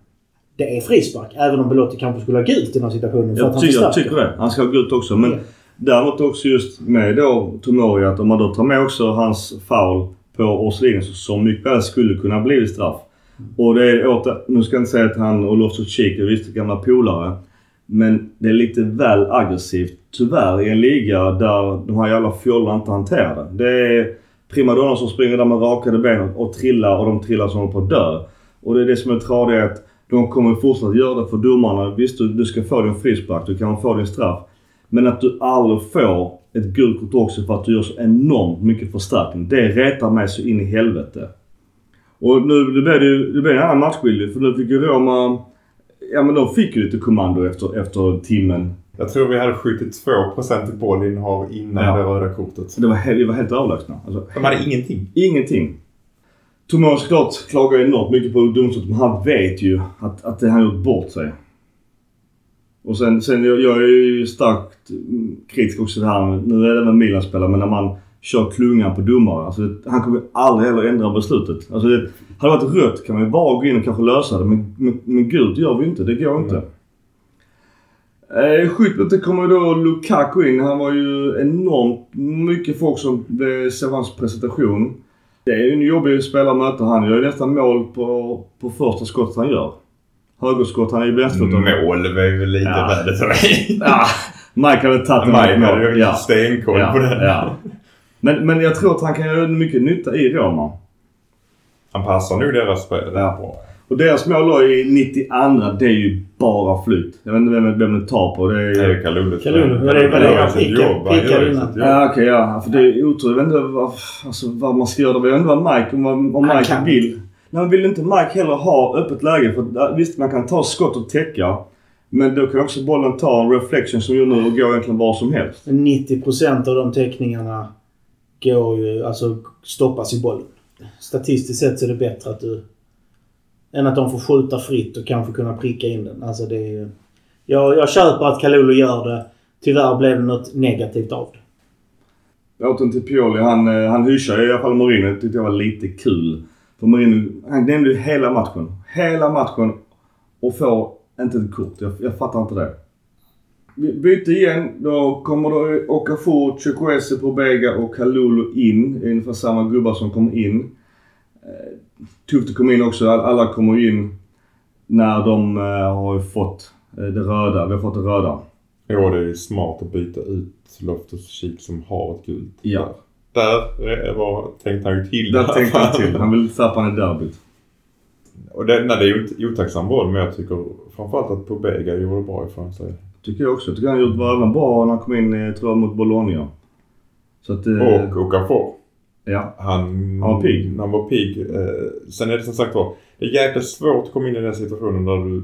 det är frispark. Även om Belotti kanske skulle ha gult i den här situationen. För att Jag, han ty, jag förstärker. tycker det. Han ska ha gult också. Men Ja. däremot också just med då Tomori att om man då tar med också hans foul på Orselin som mycket väl skulle kunna bli straff. Och det är åter, nu ska jag inte säga att han och Loftus-Cheek är visst gamla polare. Men det är lite väl aggressivt tyvärr i en liga där de här jävla fjollarna inte hanterar det. Det är primadonnor som springer där med rakade ben och trillar och de trillar som håller på att dö. Och det är det som är tradigt att de kommer fortsätta göra det för domarna. Visst, du, du ska få din frispark, du kan få din straff. Men att du aldrig får ett gult kort också för att du gör så enormt mycket förstärkning. Det retar mig så in i helvete. Och nu det blev det ju det blev en annan matchbild för nu fick ju Roma... Ja men de fick ju lite kommando efter, efter timmen. Jag tror vi hade 72% i bollinnehav innan Ja. det röda kortet. Det var, vi var helt överlägsna. Alltså, De hade ingenting. Ingenting. Thomas såklart klagar enormt mycket på domslutet men han vet ju att, att det han gjort bort sig. Och sen, sen jag, jag är ju starkt mm, kritisk också till det här nu är det även Milan-spelare, men när man kör klungan på domare. Alltså det, han kommer aldrig heller ändra beslutet. Alltså det, hade det varit rött kan man ju bara gå in och kanske lösa det. Men, men, men gult gör vi inte. Det går inte. Eh, Skyttet kommer då Lukaku in. Han var ju enormt mycket folk som blev hans presentation. Det är ju en jobbig spelare att möta. Han gör ju nästan mål på, på första skottet han gör. Högerskott. Han är ju vänsterfotad. Mål var ju lite Ja. för mig. Ja, Mike hade tagit den Mike hade ju ja. stenkoll ja, på den. Ja. Men, men jag tror att han kan göra mycket nytta i Roma. Han passar nog deras spel Ja. bra. Och deras mål då i 92 det är ju bara flyt. Jag vet inte vem, vem det tar på. Det är ju Kalulu. Det är- vad det. Ja okej ja. För det är otroligt. Jag vet inte vad, alltså, vad man ska göra. Jag vet inte vad Mike, om, om Mike kan vill. Nej, men vill inte Mike heller ha öppet läge? För visst man kan ta skott och täcka. Men då kan också bollen ta en reflection som gör nu och gå egentligen var som helst. 90% av de teckningarna går ju, alltså stoppas i bollen. Statistiskt sett så är det bättre att du... Än att de får skjuta fritt och kanske kunna pricka in den. Alltså det är ju... Jag, jag köper att Kalulu gör det. Tyvärr blev det något negativt av det. Åter till Pioli. Han, eh, han hyschade i alla fall Mourinho. Det tyckte jag var lite kul. För Mourinho, han nämnde ju hela matchen. Hela matchen. Och får inte ett kort. Jag, jag fattar inte det. Vi- Byte igen. Då kommer då Okafor, Chukwese, Pobega och Kalulu in. Ungefär samma gubbar som kom in. Eh, Tufft att komma in också. All- Alla kommer in när de eh, har fått eh, det röda. Vi har fått det röda. Jo, det är ju smart att byta ut Loftus Cheek som har ett gult. Ja. Där var, tänkte han ju till. Där tänkte han till. Han vill tappa i derbyt. Och det, nej, det är ju otacksam boll, men jag tycker framförallt att Pobega gjorde bra ifrån sig. Tycker jag också. Tycker han gjort även bra när han kom in, eh, tror jag, mot Bologna. Så att... Och Okafor. Ja. Han, Han var pigg. Han var pigg. Eh, sen är det som sagt var, det är jäkligt svårt att komma in i den situationen där du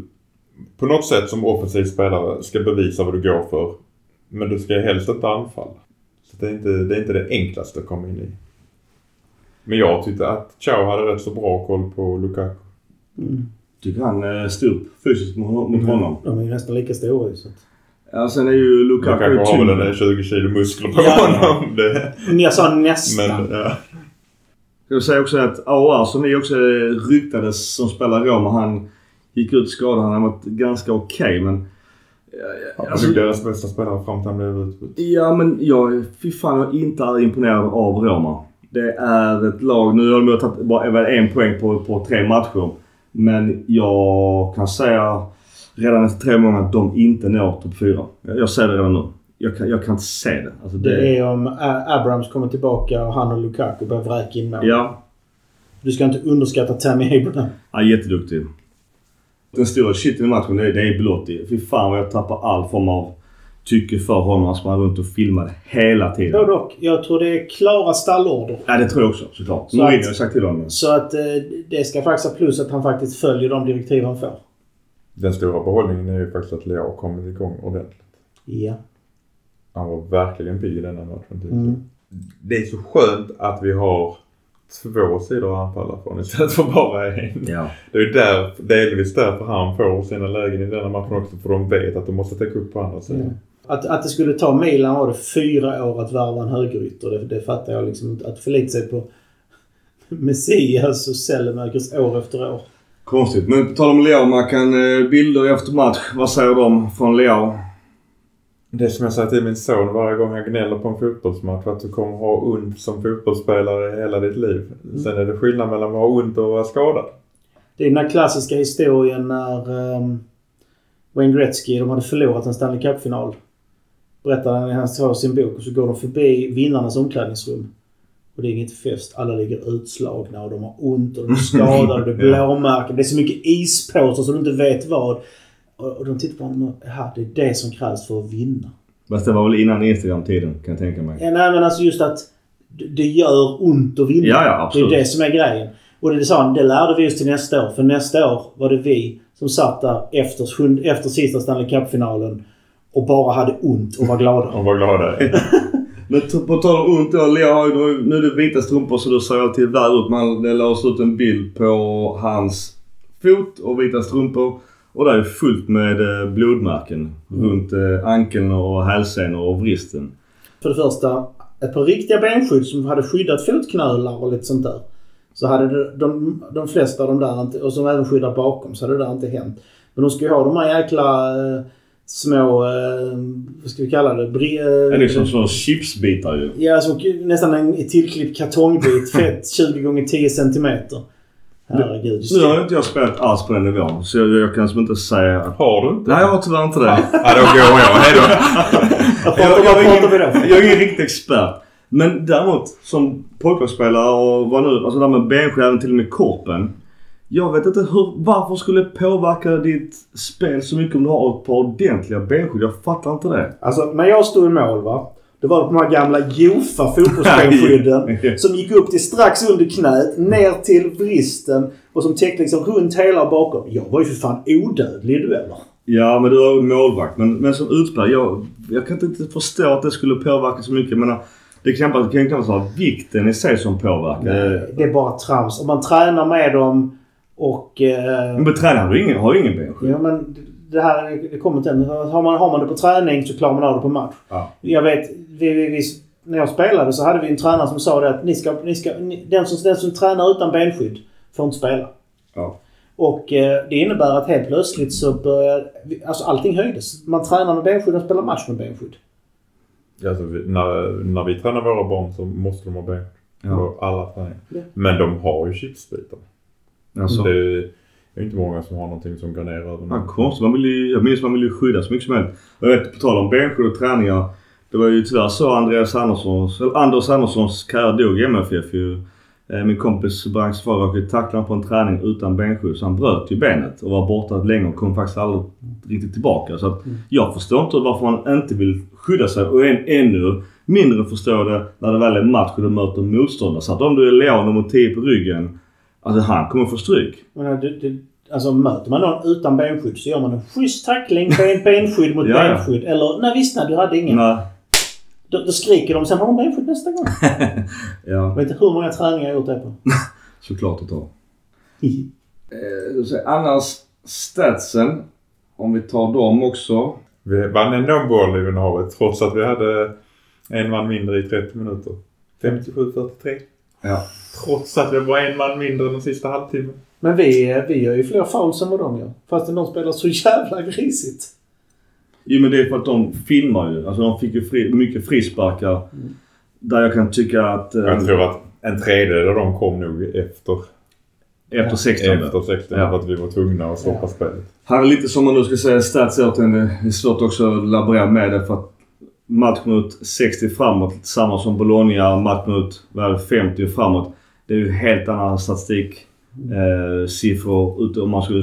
på något sätt som offensiv spelare ska bevisa vad du går för. Men du ska helst inte anfalla. Så det är inte det, är inte det enklaste att komma in i. Men jag tyckte att Chao hade rätt så bra koll på Lukaku. Tycker han eh, stod upp fysiskt mot, Mm. honom. De är nästan lika stora. Så att... Ja, sen är ju Lukaku Lukaku har väl en 20 kilo muskler på Ja. honom. Det, jag sa nästan. men ja. Ska jag säga också att AOR som ni också ryktades som spelar Roma, han gick ut skadad. Han har varit ganska okej men... Han Alltså, var deras bästa spelare fram till han blev utbytt. Ja men jag, fy fan jag inte är imponerad av Roma. Det är ett lag, nu har de ju tagit bara en poäng på, på tre matcher. Men jag kan säga redan efter tre månader att de inte når topp fyra. Jag, jag säger det redan nu. Jag kan, jag kan inte se det. Alltså det, Det är om Abrams kommer tillbaka och han och Lukaku börjar vräka in mål. Ja, Du ska inte underskatta Tammy Abraham. är jätteduktig. Den stora shiten i matchen det är, det är Belotti. Fy fan vad jag tappar all form av tycke för honom. Han sprang runt och filmade hela tiden. Både och. Jag tror det är klara stallorder. Ja det tror jag också såklart. Så Mourinho har sagt till honom. Så att eh, det ska faktiskt ha plus att han faktiskt följer de direktiv han får. Den stora behållningen är ju faktiskt att Leo har kommit igång ordentligt. Ja. Han var verkligen pigg i denna matchen tyckte jag. Mm. Det är så skönt att vi har två sidor att anfalla från istället för bara en. Ja. Det är ju där, delvis därför han får sina lägen i denna matchen också. För de vet att de måste täcka upp på andra sidan. Mm. Att, att det skulle ta Milan var det fyra år att värva en högerytter. Det, det fattar jag liksom. Att förlita sig på Messias och Sellemakers år efter år. Konstigt. Men på tal om Leao, man kan eh, bilder efter match. Vad säger de från Leao? Det som jag säger till min son varje gång jag gnäller på en fotbollsmatch. Att du kommer ha ont som fotbollsspelare hela ditt liv. Sen är det skillnad mellan att ha ont och att vara skadad. Det är den här klassiska historien när um, Wayne Gretzky, de hade förlorat en Stanley Cup-final. Berättar han i hans i sin bok och så går de förbi vinnarnas omklädningsrum. Och det är inget fest. Alla ligger utslagna och de har ont och de är skadade och det är blåmärken. Det är så mycket ispåsar så du inte vet vad. Och, de tittar på honom och det är det som krävs för att vinna. Fast det var väl innan Instagram-tiden kan jag tänka mig. Ja, nej men alltså just att det- gör ont att vinna. Ja, ja, absolut. Det är det som är grejen. Och det sa han, det lärde vi oss till nästa år. För nästa år var det vi som satt där efter, efter sista Stanley Cup-finalen och bara hade ont och var glada. Och var glada. Men på tal om ont då. Leo har ju, nu är det vita strumpor så då ser jag till väl ut. Man, lades ut en bild på hans fot och vita strumpor. Och det är fullt med blodmärken blodmärken runt eh, ankeln och hälsenor och vristen. För det första, ett par riktiga benskydd som hade skyddat fotknölar och lite sånt där. Så hade de, de flesta av de där inte, och som även skyddar bakom, så hade det där inte hänt. Men de ska ju ha de här jäkla eh, små, eh, vad ska vi kalla det? Bre, Det är liksom sådana chipsbitar ju. Ja, alltså, nästan en tillklippt kartongbit. Fett 20 gånger 10 centimeter. Herregud. Nu har inte jag spelat alls på den nivån. Så jag, jag kan som inte säga att... Har du inte? Nej, jag har tyvärr inte det. Ja, då går jag. Hejdå. Jag, jag, vad är jag är ingen riktig expert. Men däremot som pojkhockeyspelare och vad nu, alltså det här med benskydd, även till och med korpen. Jag vet inte hur, varför skulle det påverka ditt spel så mycket om du har ett par ordentliga benskydd? Jag fattar inte det. Alltså, när jag stod i mål va. Var det på de här gamla Jofa fotbollsbenskydden. som gick upp till strax under knät, ner till vristen och som täckte liksom runt hela bakom. Jag var ju för fan odödlig i dueller. Ja, men du ju målvakt. Men, men som utspelare, jag, jag kan inte förstå att det skulle påverka så mycket. Jag menar, det kan knappast vara vikten i sig som påverkar. Nej, det är bara trams. Om man tränar med dem och... Eh, Men tränaren har ju ingen, har ingen benskydd. Ja men det här det kommer inte än. Har man, har man det på träning så klarar man av det på match. Ja. Jag vet, vi, vi, vi, när jag spelade så hade vi en tränare som sa det att ni ska, ni ska, ni, den, som, den som tränar utan benskydd får inte spela. Ja. Och eh, det innebär att helt plötsligt så börjar... Alltså allting höjdes. Man tränar med benskydd och spelar match med benskydd. Alltså, vi, när, när vi tränar våra barn så måste de ha ben. Ja. På alla träningar. Ja. Men de har ju chipsbitar. Alltså, Det är inte många som har någonting som går ner över Ja, någon. konstigt. Man vill ju, jag minns man vill ju skydda så mycket som möjligt. Jag vet, på tal om benskydd och träningar. Det var ju tyvärr så Andreas Anderssons, eller Anders Anderssons karriär dog i MFF ju. Eh, Min kompis Branks far råkade tackla på en träning utan benskydd så han bröt ju benet och var borta länge och kom faktiskt aldrig riktigt tillbaka. Så att jag förstår inte varför man inte vill skydda sig och än, ännu mindre förstår det när det väl är match och du möter motståndare. Så att om du är Leon nummer 10 på ryggen, alltså han kommer få stryk. Men det, det, alltså möter man någon utan benskydd så gör man en schysst tackling, ben, benskydd mot Ja, ja. benskydd. Eller nej visst nej, du hade ingen. Nej. Då, då skriker de sen har de benskydd nästa gång. Ja, vet inte hur många träningar jag har gjort det på. såklart att ta. Eh, så annars statsen, om vi tar dem också. Vi vann ändå en boll i havet trots att vi hade en man mindre i 30 minuter. 57-43. Ja. Trots att vi var en man mindre den sista halvtimmen. Men vi, vi gör ju fler fouls än vad de gör. Fastän de spelar så jävla grisigt. Jo men det är för att de filmar ju. Alltså de fick ju fri, mycket frisparkar. Där jag kan tycka att... Eh, Jag tror att en tredjedel av dem kom nog efter, efter 16. efter 16 Ja. för att vi var tvungna att stoppa Ja. spelet. Han är lite som man nu ska säga stats återigen. Det är svårt också att laborera med det för att matchminut 60 framåt, samma som Bologna, matchminut är det, 50 framåt. Det är ju helt annan statistik. Eh, om man skulle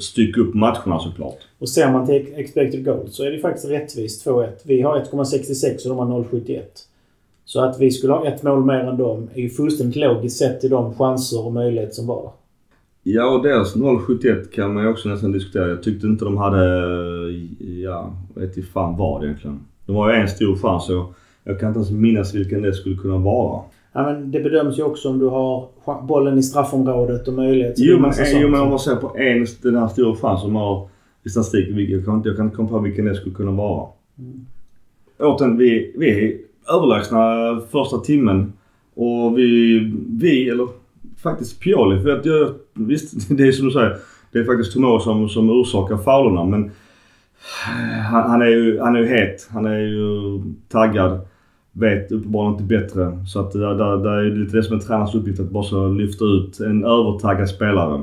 stycka upp matcherna såklart. Och ser man till expected goals så är det faktiskt rättvist 2-1. Vi har 1,66 och de har 0,71. Så att vi skulle ha ett mål mer än dem är ju fullständigt logiskt sett till de chanser och möjligheter som var. Ja, och deras 0,71 kan man ju också nästan diskutera. Jag tyckte inte de hade... Ja, vet inte fan vad egentligen. De har ju en stor chans och jag kan inte ens minnas vilken det skulle kunna vara. Ja, men det bedöms ju också om du har bollen i straffområdet och möjlighet. Är Jo en men, massa jo men om man ser på en, den här stora chansen som har i statistiken. vilken- Jag kan, inte- jag kan inte komma på vilken det skulle kunna vara. Mm. Återigen, vi, vi är överlägsna första timmen. Och vi, vi, eller faktiskt Pioli. För att jag, visst, det är som du säger. Det är faktiskt Tomor som, som orsakar faulerna men han, han, är ju, han är ju het. Han är ju taggad. Vet uppenbarligen inte bättre. Så att där, där, där är det lite det som är tränarens uppgift att bara så lyfta ut en övertaggad spelare.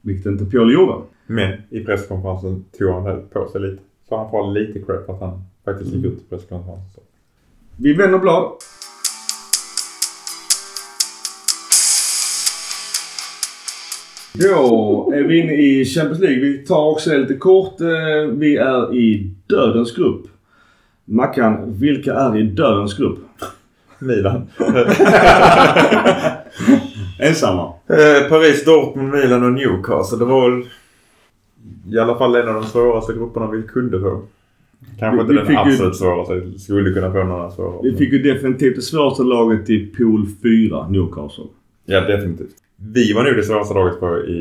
Vilket inte Pioli gjorde. Men i presskonferensen tog han det på sig lite. Så han får lite cred för att han faktiskt gick ut i presskonferensen. Vi vänder blad. Då är vi inne i Champions League. Vi tar också det lite kort. Eh, Vi är i dödens grupp. Mackan, vilka är i dödens grupp? Milan. Ensamma. Eh, Paris, Dortmund, Milan och Newcastle. Det var väl i alla fall en av de svåraste grupperna vi kunde få. Kanske Vi- inte vi den fick ju- absolut svåraste. Vi skulle kunna få några svåra. Vi fick ju definitivt det svåraste laget i Pool 4, Newcastle. Ja, definitivt. Vi var nog det svåraste laget på i...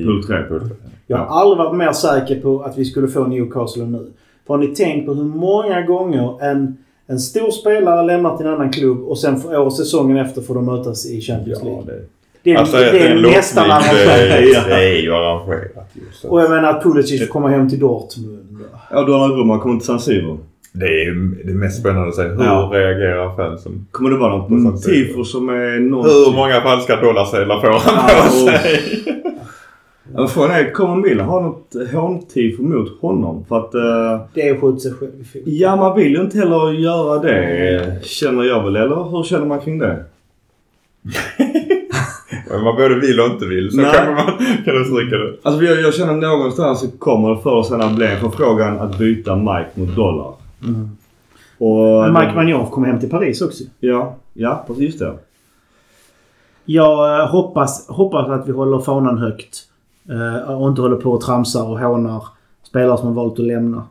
i Pool tre. Pool tre. Jag har aldrig varit mer säker på att vi skulle få Newcastle än nu. För har ni tänkt på hur många gånger en, en stor spelare lämnar till en annan klubb och sen för, år, säsongen efter får de mötas i Champions Ja, League? det... Det är, Alltså, det är en nästan lottning, arrangerat. Det, är ju arrangerat. Och jag menar att Pulisic får komma hem till Dortmund. Ja, Donnarumma kommer till San Siro. Det är ju det mest spännande att se. Hur Ja. reagerar fansen? Kommer det vara något Mm. tifo som är någon... Hur många falska dollarsedlar får han Ja, på och- sig? Ja, Frågan är, kommer Milan ha något håntifo mot honom? För att... eh, Det är skjuta sig själv ja, man vill ju inte heller göra det. Känner jag väl, eller? Hur känner man kring det? Men man både vill och inte vill. Så Nej. kan man kan du stryka det. Alltså jag, jag känner någonstans så kommer det förr och senare bli en förfrågan att byta Mike mot dollar. Och... Men Mike Magnoff kom hem till Paris också. Ja, ja precis det. Jag eh, hoppas, hoppas att vi håller fanan högt. Eh, Och inte håller på och tramsar och hånar spelare som har valt att lämna.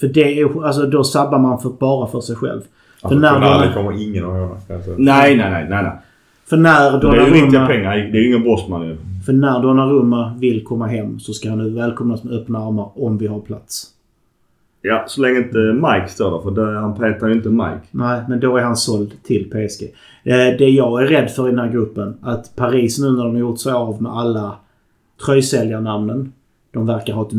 För det är, alltså, då sabbar man för, bara för sig själv. För Alltså, när, Tonali Donna, kommer ingen att säga. Nej, nej, nej, nej. nej. för när Det är ju riktiga Donnarumma, pengar. Det är ju ingen bossman ju. för när Donnarumma vill komma hem så ska han nu välkomnas med öppna armar om vi har plats. Ja, så länge inte Mike står där. För det, han petar ju inte Mike. Nej, men då är han såld till PSG. Eh, Det jag är rädd för i den här gruppen, att Paris nu när de har gjort sig av med alla tröjsäljarnamnen. De verkar ha ett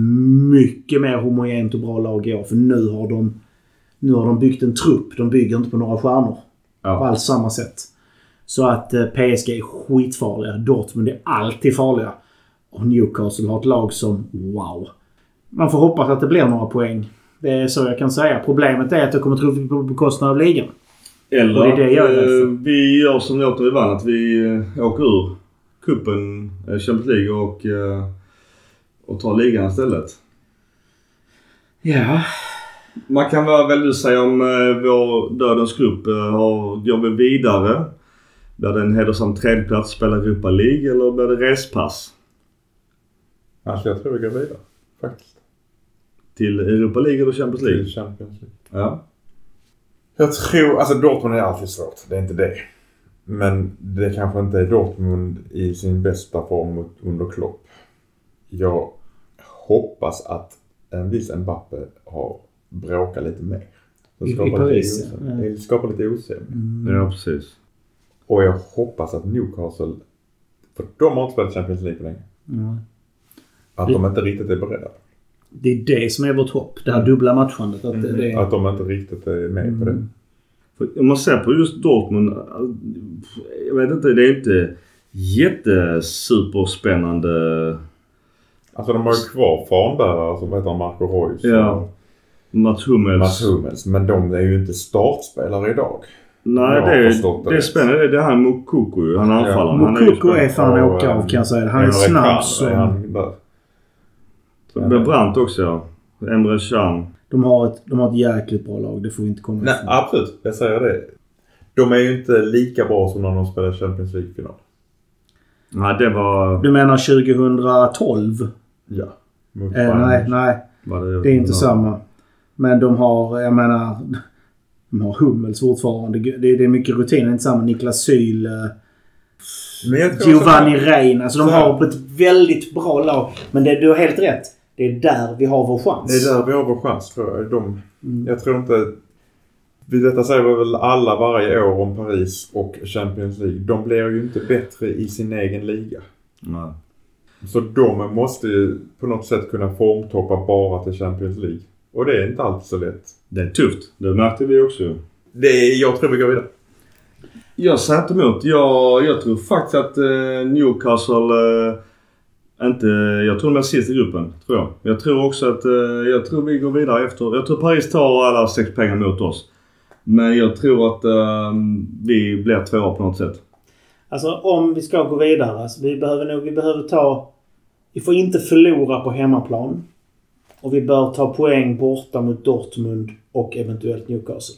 mycket mer homogent och bra lag i år. För nu har de, nu har de byggt en trupp. De bygger inte på några stjärnor. På Ja. alls samma sätt. Så att eh, PSG är skitfarliga. Dortmund är alltid farliga. Och Newcastle har ett lag som wow. Man får hoppas att det blir några poäng. Det är så jag kan säga. Problemet är att det kommer troligen på bekostnad av ligan. Eller det är det eh, vi gör som låter vi vann. Att vi eh, åker ur cupen, eh, Champions League och, eh, och tar ligan istället. Ja. Man kan väl väl säga om eh, vår Dödens grupp har, går vi vidare. Blir det en hedersam tredjeplats, spela Europa League eller blir det respass Alltså jag tror vi går vidare. Faktiskt. till Europa League eller Champions League? Till Champions League. Ja. Jag tror, alltså Dortmund är alltid svårt. Det är inte det. Men det kanske inte är Dortmund i sin bästa form mot- under Klopp. Jag hoppas att en viss Mbappe har bråkat lite mer. I- i Paris. Det skapar lite osämja. Ja, precis. Och jag hoppas att Newcastle, för de har inte spelat Champions League på länge, Ja. att de inte riktigt är beredda. Det är det som är vårt hopp. Det här dubbla matchandet. Att det, det, Att de inte riktigt är med på det. För om man ser på just Dortmund. Jag vet inte, det är inte jättesuperspännande Alltså de har ju kvar fanbärare som heter Marco Reus Ja. Mats Hummels. Mats Hummels. Men de är ju inte startspelare idag. Nej, det, förstått det det är spännande. Det är han Mokoko ju. Han är anfallaren. Han är ju Mokoko är fan åka av kan jag säga. Han är snabb är. Men Brandt också ja. Emre Can. De har, ett, de har ett jäkligt bra lag. Det får vi inte komma Nej, ifrån. absolut. Jag säger det. De är ju inte lika bra som när de spelar Champions League-final. Nej, det var... Du menar 2012? Ja. Eh, nej, nej. det, Det är inte samma. Men de har, jag menar... De har Hummels fortfarande. Det, det är mycket rutin. Det är inte samma. Niklas Syl. Giovanni så- Rein. Alltså de har ett väldigt bra lag. Men det, du har helt rätt. Det är där vi har vår chans. Det är där vi har vår chans tror jag. De, Mm. Jag tror inte... Vid detta säger vi väl alla varje år om Paris och Champions League. De blir ju inte bättre i sin egen liga. Nej. Så de måste ju på något sätt kunna formtoppa bara till Champions League. Och det är inte alltid så lätt. Det är tufft. Det märkte vi också. Det är, jag tror vi går vidare. Jag säger inte emot. Jag, jag tror faktiskt att eh, Newcastle eh, inte... Jag tror de är sist i gruppen. Tror jag. Jag tror också att... Eh, jag tror vi går vidare efter... Jag tror Paris tar alla sex pengar mot oss. Men jag tror att eh, vi blir tvåa på något sätt. Alltså om vi ska gå vidare. Alltså, vi behöver nog... Vi behöver ta... Vi får inte förlora på hemmaplan. Och vi bör ta poäng borta mot Dortmund och eventuellt Newcastle.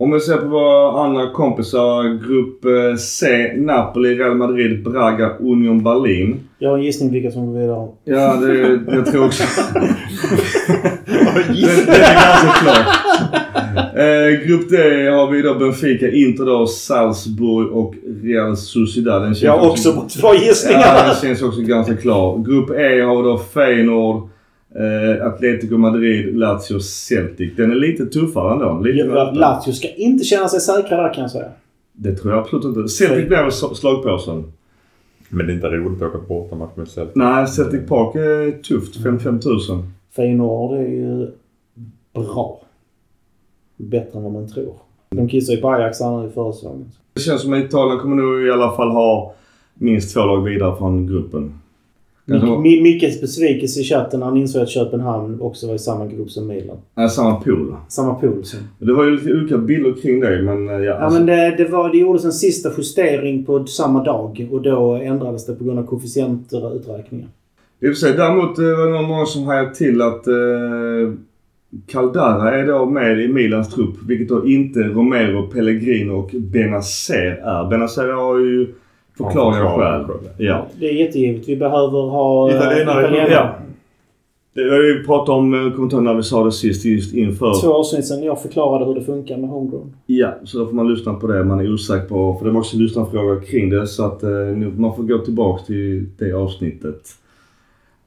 Om vi ser på våra andra kompisar. Grupp eh, C. Napoli, Real Madrid, Braga, Union Berlin. Jag har en gissning vilka som går vidare. Ja, det, jag tror också... det, det är ganska klart. Eh, grupp D har vi då Benfica, Inter då, Salzburg och Real Sociedad. Den känns Jag har också två Ja, gissningar. den känns också ganska klar. Grupp E har vi då Feyenoord, eh, Atletico Madrid, Lazio, Celtic. Den är lite tuffare ändå. Lite Ja, Lazio ska inte känna sig säkra där kan jag säga. Det tror jag absolut inte. Celtic blir väl slagpåsen. Men det är inte roligt att åka bortamatch mot Celtic. Nej, Celtic Park är tufft. 55 000. Feyenoord är ju bra. Bättre än vad man tror. De kissade ju på Ajax här nu i förra säsongen. Det känns som att Italien kommer nog i alla fall ha minst två lag vidare från gruppen. Kanske Mi- var- Mi- Mickes besvikelse i chatten när han insåg att Köpenhamn också var i samma grupp som Milan. Nej, samma pool. Samma pool som. Det var ju lite olika bilder kring det men eh, ja, Ja alltså, men det, det, var, det gjordes en sista justering på samma dag och då ändrades det på grund av koefficienter och uträkningar. I och för sig, däremot eh, var det många som hajade till att eh, Caldara är då med i Milans trupp. Vilket då inte Romero, Pellegrino och Benazer är. Benazer har ju Ja, skäl. förklarliga Ja. Det är jättegivet. Vi behöver ha... eh, Italienare. ja. Vi pratat om, eh, kommer inte ihåg när vi sa det sist, just inför. Två avsnitt sedan jag förklarade hur det funkar med homegrown. Ja, så då får man lyssna på det man är osäker på. För det var också lyssnarfrågor kring det så att eh, nu- man får gå tillbaks till det avsnittet.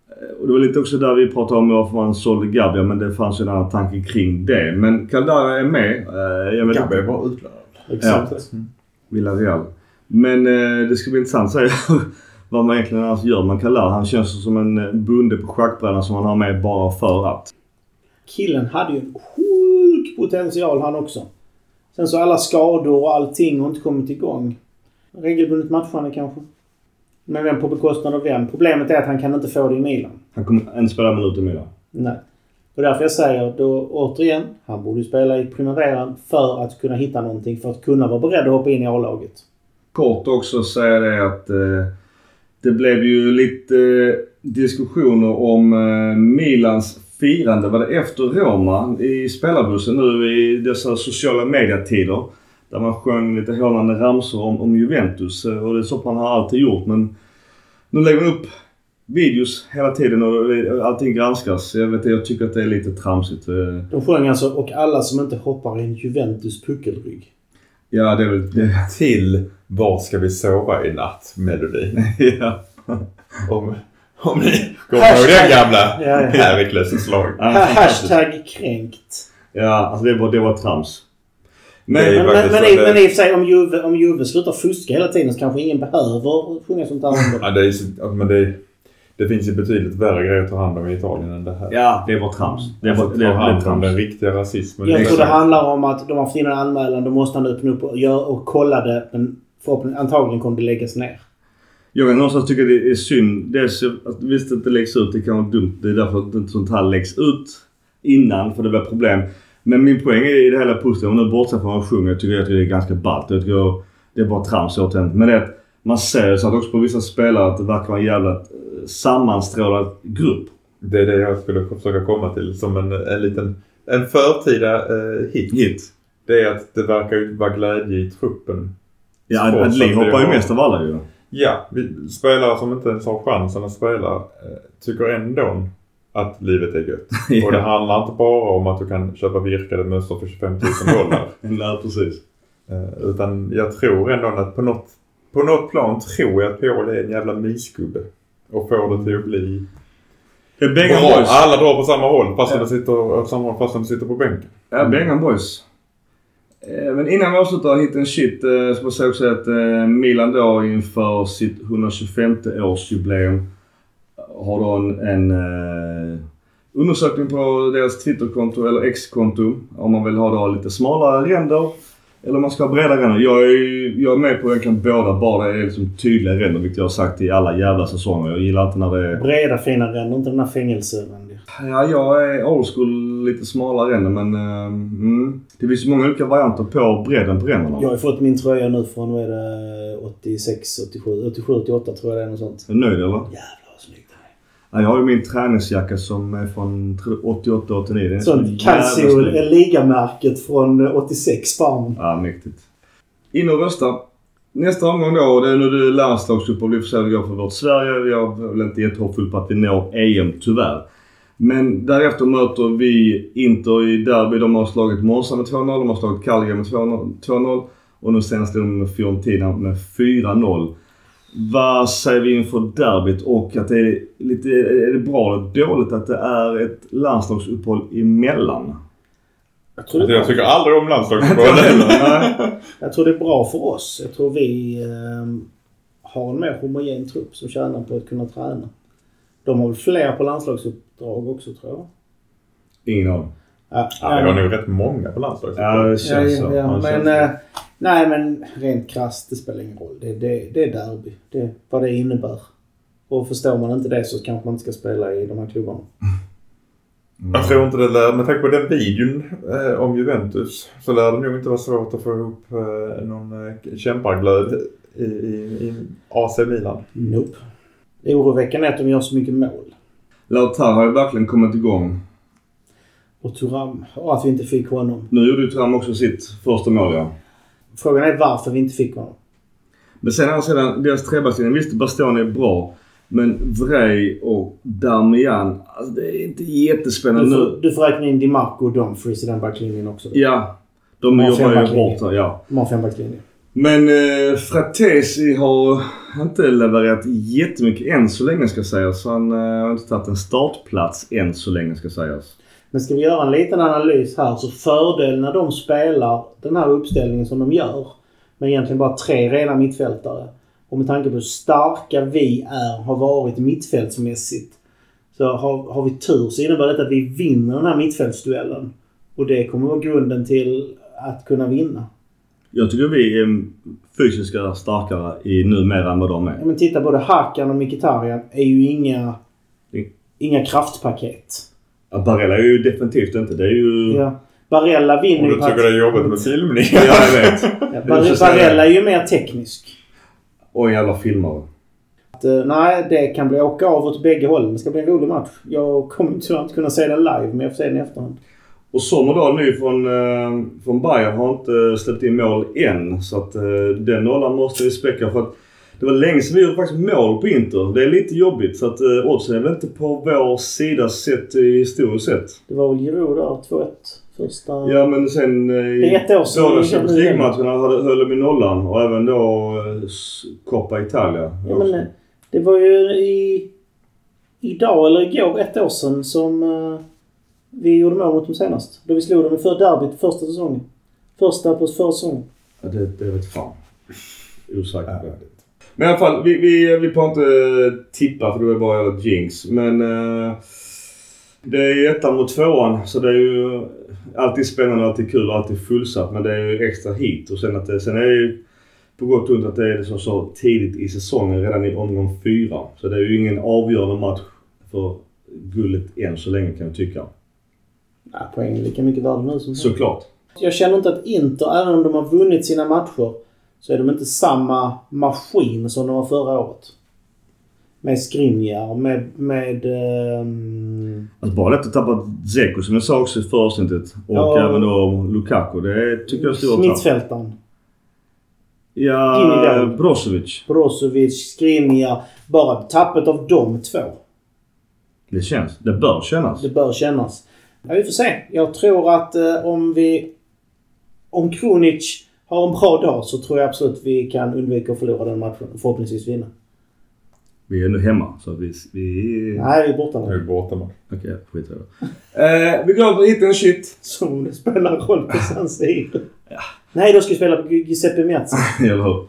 Eh, Och det var lite också där vi pratade om varför man sålde Gabia men det fanns ju en annan tanke kring det. Men Caldara är med. Eh, jag inte. bara utlänad. Exakt. Villarreal. Men eh, det ska bli intressant att se vad man egentligen annars gör med Caldara. Han känns som en eh, bonde på schackbrädan som man har med bara för att. Killen hade ju en sjuk potential han också. Sen så alla skador och allting har inte kommit igång. Regelbundet matchande kanske. Men vem på bekostnad av vem? Problemet är att han kan inte få det i Milan. Han kommer inte spela minuter med det. Nej. Och därför jag säger då återigen, han borde spela i primaveran för att kunna hitta någonting. För att kunna vara beredd att hoppa in i A-laget kort också säga det att eh, det blev ju lite eh, diskussioner om eh, Milans firande. Var det efter Roma i spelarbussen nu i dessa sociala mediatider. Där man sjöng lite hånande ramsor om, om Juventus. Eh, och det är så man har alltid gjort. Men nu lägger man upp videos hela tiden och eh, allting granskas. Jag, vet, jag tycker att det är lite tramsigt. Eh. De sjöng alltså och alla som inte hoppar i en Juventus puckelrygg. Ja, det är väl... Det, Till Var ska vi sova i natt? Melodi. ja. Om, om ni kommer ihåg den gamla Ja, ja. Slag. Hashtag kränkt. Ja, alltså det var, det var trams. Är Men, men, men, så i, men i och för sig om Juve, om Juve slutar fuska hela tiden så kanske ingen behöver sjunga sånt om Ja, det. är, men det, det finns ju betydligt värre grejer att ta hand om i Italien än det här. Ja, det var trams. Det var, Alltså, det var hand om den riktiga rasismen. Jag tror det handlar om att de har fått in en anmälan. Då måste han öppna upp och, gör, och kolla det. Men antagligen kommer det läggas ner. Jag kan någonstans tycka det är synd. Dels att visst att det läggs ut, det kan vara dumt. Det är därför att inte sånt här läggs ut innan, för det blir problem. Men min poäng är i det hela positiva. Och nu bortsett från vad han sjunger, tycker jag tycker det är ganska ballt. Jag tycker det är bara trams återigen. Men det är att man ser så att också på vissa spelare att det verkar vara en jävla sammanstrålad grupp. Det är det jag skulle försöka komma till som en, en liten en förtida eh, hit. Hit. Det är att det verkar ju vara glädje i truppen. Ja, Trots Adli att vi hoppar ju mest av alla ju. Ja, vi, spelare som inte ens har chansen att spela eh, tycker ändå att livet är gött. Ja. Och det handlar inte bara om att du kan köpa virkade mössor för 25 000 dollar. Nej, precis. Eh, utan jag tror ändå att på något, på något plan tror jag att Pioli är en jävla mysgubbe. Och får det till att bli Det är Bengan. Boys. Alla drar på samma håll fast Ja. de sitter, åt samma håll fast de sitter på bänken. Ja, Bengan Boys. Eh, Men innan vi avslutar hit en shit eh, så måste jag också säga att eh, Milan då inför sitt 125 årsjubileum har då en, en eh, undersökning på deras Twitterkonto eller X-konto om man vill ha då lite smalare ränder eller man ska ha breda ränder. Jag är, jag är med på egentligen båda bara det är liksom tydliga ränder vilket jag har sagt i alla jävla säsonger. Jag gillar inte när det är... Breda fina ränder, inte den här fängelserändiga. Ja, jag är old school lite smalare ränder men eh, mm, det finns många olika varianter på bredden på ränderna. Jag har fått min tröja nu från, vad är det, 86, 87, 87, 88 tror jag det är något sånt. Är du nöjd eller? Jävlar vad snyggt det Ja, jag har ju min träningsjacka som är från 88-89. Den är är. så Sånt jävla Calcio ligamärket från 86 på armen. Ja, mäktigt. In och rösta. Nästa omgång då, det är nu landslagsuppehåll. Vi får se hur det går för vårt Sverige. Jag är väl inte jättehoppfull på att vi når EM, tyvärr. Men därefter möter vi Inter i derby. De har slagit Monza med 2-0. De har slagit Cagliari med 2-0. 2-0. Och nu senast är de med Fiorentina med 4-0. Vad säger vi inför derbyt och att det är lite... Är det bra eller dåligt att det är ett landslagsuppehåll emellan? Jag tror, Jag tycker aldrig om landslagsfotboll. Nej. jag tror det är bra för oss. Jag tror vi eh, har en mer homogen trupp som tjänar på att kunna träna. De har väl fler på landslagsuppdrag också tror jag. Ingen aning. Ja, Ja, vi har nog rätt många på landslagsfotboll. Ja, det Ja, känns så. ja, Ja, ja. det Men, eh, nej men rent krasst, det spelar ingen roll. Det, det, det är derby. Det, vad det innebär. Och förstår man inte det så kanske man inte ska spela i de här klubbarna. Jag tror inte det lär, med tanke på den videon eh, om Juventus så lär det nog inte vara svårt att få ihop eh, någon eh, kämpaglöd i, i, i AC Milan. Nope. Det oroväckande är att de gör så mycket mål. Lautaro har ju verkligen kommit igång. Och Turam, och att vi inte fick honom. Nu gjorde ju Thuram också sitt första mål ja. Frågan är varför vi inte fick honom. Men sen å andra sidan, deras trebackslinje. Visst, Bastoni är bra. Men Vrej och Darmian, alltså det är inte Du jättespännande får, nu. du får räkna in DiMarco och Dumfries i den backlinjen också. Ja. De jobbar ju hårt här, ja. De har fembackslinje. Men eh, Fratesi har inte levererat jättemycket än så länge ska sägas. Han eh, har inte tagit en startplats än så länge ska sägas. Men ska vi göra en liten analys här så fördelen när de spelar den här uppställningen som de gör med egentligen bara tre rena mittfältare och med tanke på hur starka vi är, har varit mittfältsmässigt så har, har vi tur så innebär det att vi vinner den här mittfältsduellen. Och det kommer vara grunden till att kunna vinna. Jag tycker vi är fysiskt starkare i numera än vad de är. Ja, men titta både Hakan och Mkhitaryan är ju inga, inga kraftpaket. Ja, Barella är ju definitivt inte. Det är ju... Ja. Barella vinner Om ju du på tycker det är jobbigt med filmning. Ja, jag vet. Ja, Bar-. Barella är ju mer teknisk. Och en jävla filmare. Att, eh, nej, det kan bli åka av åt bägge hållen. Det ska bli en rolig match. Jag kommer tyvärr inte kunna se den live, men jag får se den i efterhand. Och Sommer då, ny från, eh, från Bayern har inte släppt in mål än. Så att eh, den nollan måste vi späcka för att det var länge sedan vi gjorde faktiskt mål på Inter. Det är lite jobbigt så att eh, oddsen är väl inte på vår sida sett i historiskt sett. Det var väl Giroud där, 2-1. Första... Ja men sen eh, i båda Champions. League-matcherna höll de i nollan och även då eh, Coppa Italia. Ja, men, eh, det var ju i... Idag eller igår, ett år sedan, som eh, vi gjorde mål mot dem senast. Då vi slog dem i för derbyt första säsongen. Första på förra säsongen. Ja, det, det vet fan. Osäker på. Men i alla fall, vi, vi, vi får inte tippa för det är bara jinx. Men eh, det är ettan mot tvåan så det är ju alltid spännande, alltid kul och alltid fullsatt. Men det är ju extra hit. Och sen, att det, sen är det ju på gott och ont att det är så, så tidigt i säsongen, redan i omgång fyra. Så det är ju ingen avgörande match för guldet än så länge kan jag tycka. Ja, poäng är lika mycket värda nu som Såklart. Jag känner inte att Inter, även om de har vunnit sina matcher, så är de inte samma maskin som de var förra året. Med Skriniar, med... med ehm, Alltså bara lätt att tappa Dzeko som jag sa också i förra avsnittet. Och Ja. även då Lukaku. Det tycker jag är stora tapp. mittfältaren. Ja. Brozovic. Brozovic, Skriniar. Bara tappet av de två. Det känns. Det bör kännas. Det bör kännas. Ja, vi får se. Jag tror att eh, om vi... Om Kronic har en bra dag så tror jag absolut vi kan undvika att förlora den matchen. och Förhoppningsvis vinna. Vi är nu hemma så vi... vi... Nej, vi är borta Nu är nu. vi borta med. Okej, skit i det. Eh, vi går över hit en shit. Som om det spelar roll på San Siro. Nej, då ska vi spela på Giuseppe Meazza. Eller hur?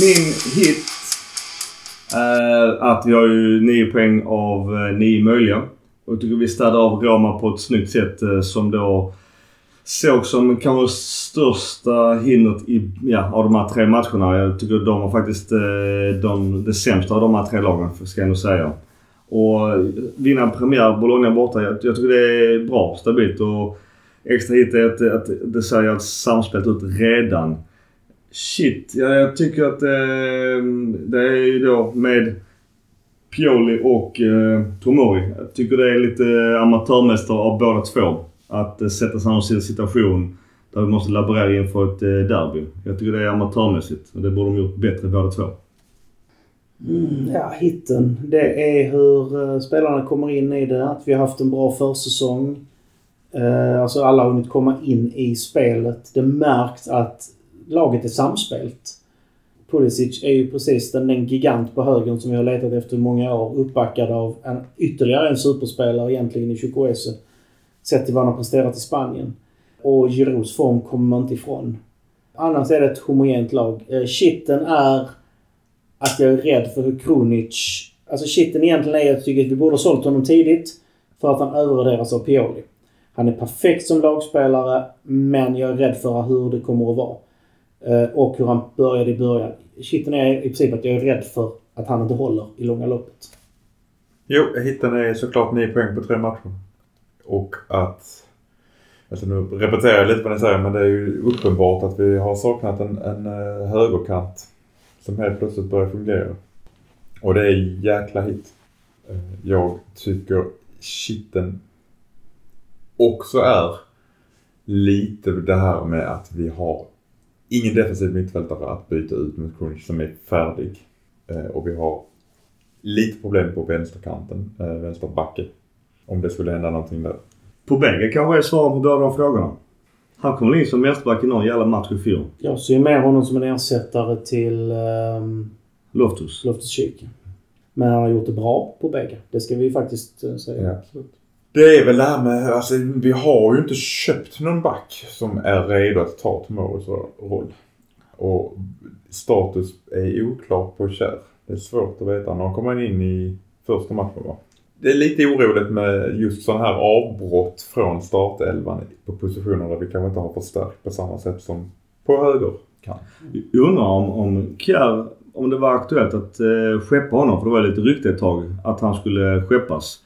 Min hit är att vi har ju 9 poäng av 9 möjliga. Och jag tycker vi städar av Roma på ett snyggt sätt eh, som då såg som kanske största hindret i, ja, av de här tre matcherna. Jag tycker de var faktiskt eh, de, det sämsta av de här tre lagen, ska jag nog säga. Och eh, vinna en premiär Bologna borta, jag, jag tycker det är bra, stabilt och extra hit är att, att det ser att samspelet ut redan. Shit, ja, jag tycker att eh, det är ju då med Pioli och eh, Tomori. Jag tycker det är lite amatörmästare av båda två. Att eh, sätta sig i en situation där vi måste laborera inför ett eh, derby. Jag tycker det är amatörmässigt och det borde de gjort bättre båda två. Mm, ja, hitten. Det är hur eh, spelarna kommer in i det. Att vi har haft en bra försäsong. Alltså alla har hunnit komma in i spelet. Det märks att laget är samspelt. Pulisic är ju precis den, den gigant på högern som vi har letat efter i många år. Uppbackad av en, ytterligare en superspelare egentligen i Chukwueze. Sett till vad han har presterat i Spanien. Och Giroux form kommer man inte ifrån. Annars är det ett homogent lag. Eh, kitten är att jag är rädd för hur Kronic... Alltså Kitten egentligen är att jag tycker att vi borde ha sålt honom tidigt. För att han övervärderas av Pioli. Han är perfekt som lagspelare, men jag är rädd för hur det kommer att vara. Eh, och hur han började i början. Kitten är i princip att jag är rädd för att han inte håller i långa loppet. Jo, hitten är såklart 9 poäng på tre matcher. Och att... Alltså nu repeterar jag lite vad ni säger men det är ju uppenbart att vi har saknat en, en eh, högerkant som helt plötsligt börjar fungera. Och det är jäkla hit. Eh, jag tycker shitten också är lite det här med att vi har ingen defensiv mittfältare att byta ut mot Krunic som är färdig. Eh, och vi har lite problem på vänsterkanten, eh, vänsterbacke. Om det skulle hända någonting där. På bänken kanske är svaret på båda de frågorna. Han kommer in som vänsterback i någon jävla match i fjol. Jag ser mer honom som en ersättare till um, Loftus. Loftus Cheek. Men han har gjort det bra på bägge. Det ska vi faktiskt uh, säga. Ja. Det är väl det här med, alltså vi har ju inte köpt någon back som är redo att ta Tomoros roll. Och status är oklar på Kjär. Det är svårt att veta. Han kommer in i första matchen va? Det är lite oroligt med just sådana här avbrott från startelvan på positioner där vi kanske inte har förstärkt på samma sätt som på höger kan. Jag undrar om, om Kjär, om det var aktuellt att eh, skeppa honom, för det var lite rykte ett tag, att han skulle skeppas.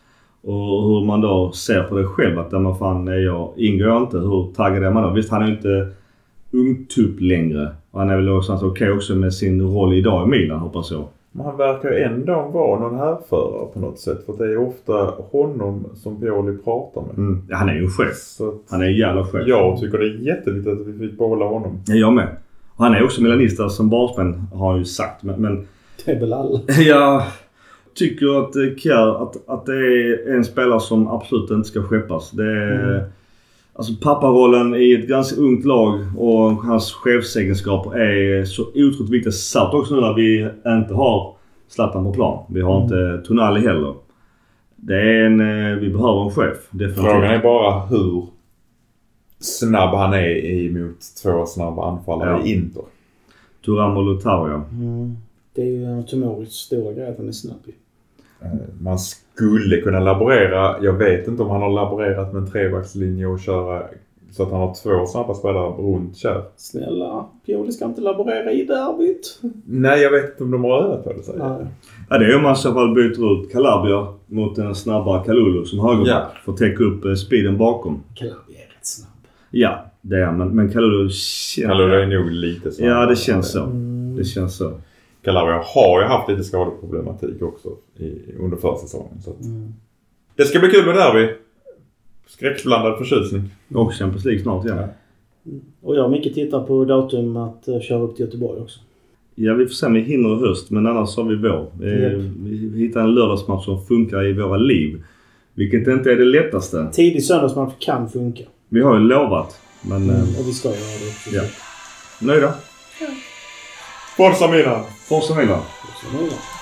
Och hur man då ser på det själv. Att, men fan, nej jag, ingår inte? Hur taggad är man då? Visst, han är ju inte ungtupp längre. Och han är väl någonstans okej okay också med sin roll idag i Milan, hoppas jag. Men han verkar ändå vara någon härförare på något sätt. För det är ofta honom som Pioli pratar med. Mm. Ja, han är ju en chef. Han är en jävla chef. Jag tycker det är jätteviktigt att vi fick behålla honom. Ja, jag med. Och han är också milanista som basmän har han ju sagt. Men, men... Det är väl alla. Ja, tycker att eh, Kjär, att, att det är en spelare som absolut inte ska skeppas. Det är, mm. Alltså papparollen i ett ganska ungt lag och hans chefsegenskaper är så otroligt viktiga. Särskilt också nu när vi inte har Zlatan på plan. Vi har mm. inte Tonali heller. Det är en... Eh, vi behöver en chef. Definitivt. Frågan är bara hur snabb han är emot två snabba anfallare ja. i Inter. Turam och Lutaria. Mm. Det är ju Tomoris stora grej att han är snabb Eh, man skulle kunna laborera, jag vet inte om han har laborerat med en trebackslinje och köra så att han har två snabba spelare runt Kjär. Snälla, Pioli ska inte laborera i derbyt. Nej, jag vet inte om de har övat på det. Säger. Nej. Ja, det är om man i så fall byter ut Calabria mot en snabbare Kalulu som högerback. Ja. För att täcka upp eh, speeden bakom. Calabria är rätt snabb. Ja, det är men, men Kalulu känns... Kalulu är nog lite snabb. Ja, det känns så. Mm. Det känns så. Calabria har ju haft lite skadeproblematik också i, under försäsongen. Så mm. Det ska bli kul med derby. Skräckblandad förtjusning. Och Champions League snart igen. Ja. Och jag och Micke tittar på datum att uh, köra upp till Göteborg också. Ja, vi får se om vi hinner i höst. Men annars har vi vår. Yep. Vi hittar en lördagsmatch som funkar i våra liv. Vilket inte är det lättaste. Tidig söndagsmatch kan funka. Vi har ju lovat. Men, mm, eh, och vi ska göra det. Ja. Nöjda? Forza Milan! Forza Milan! Forza Milan.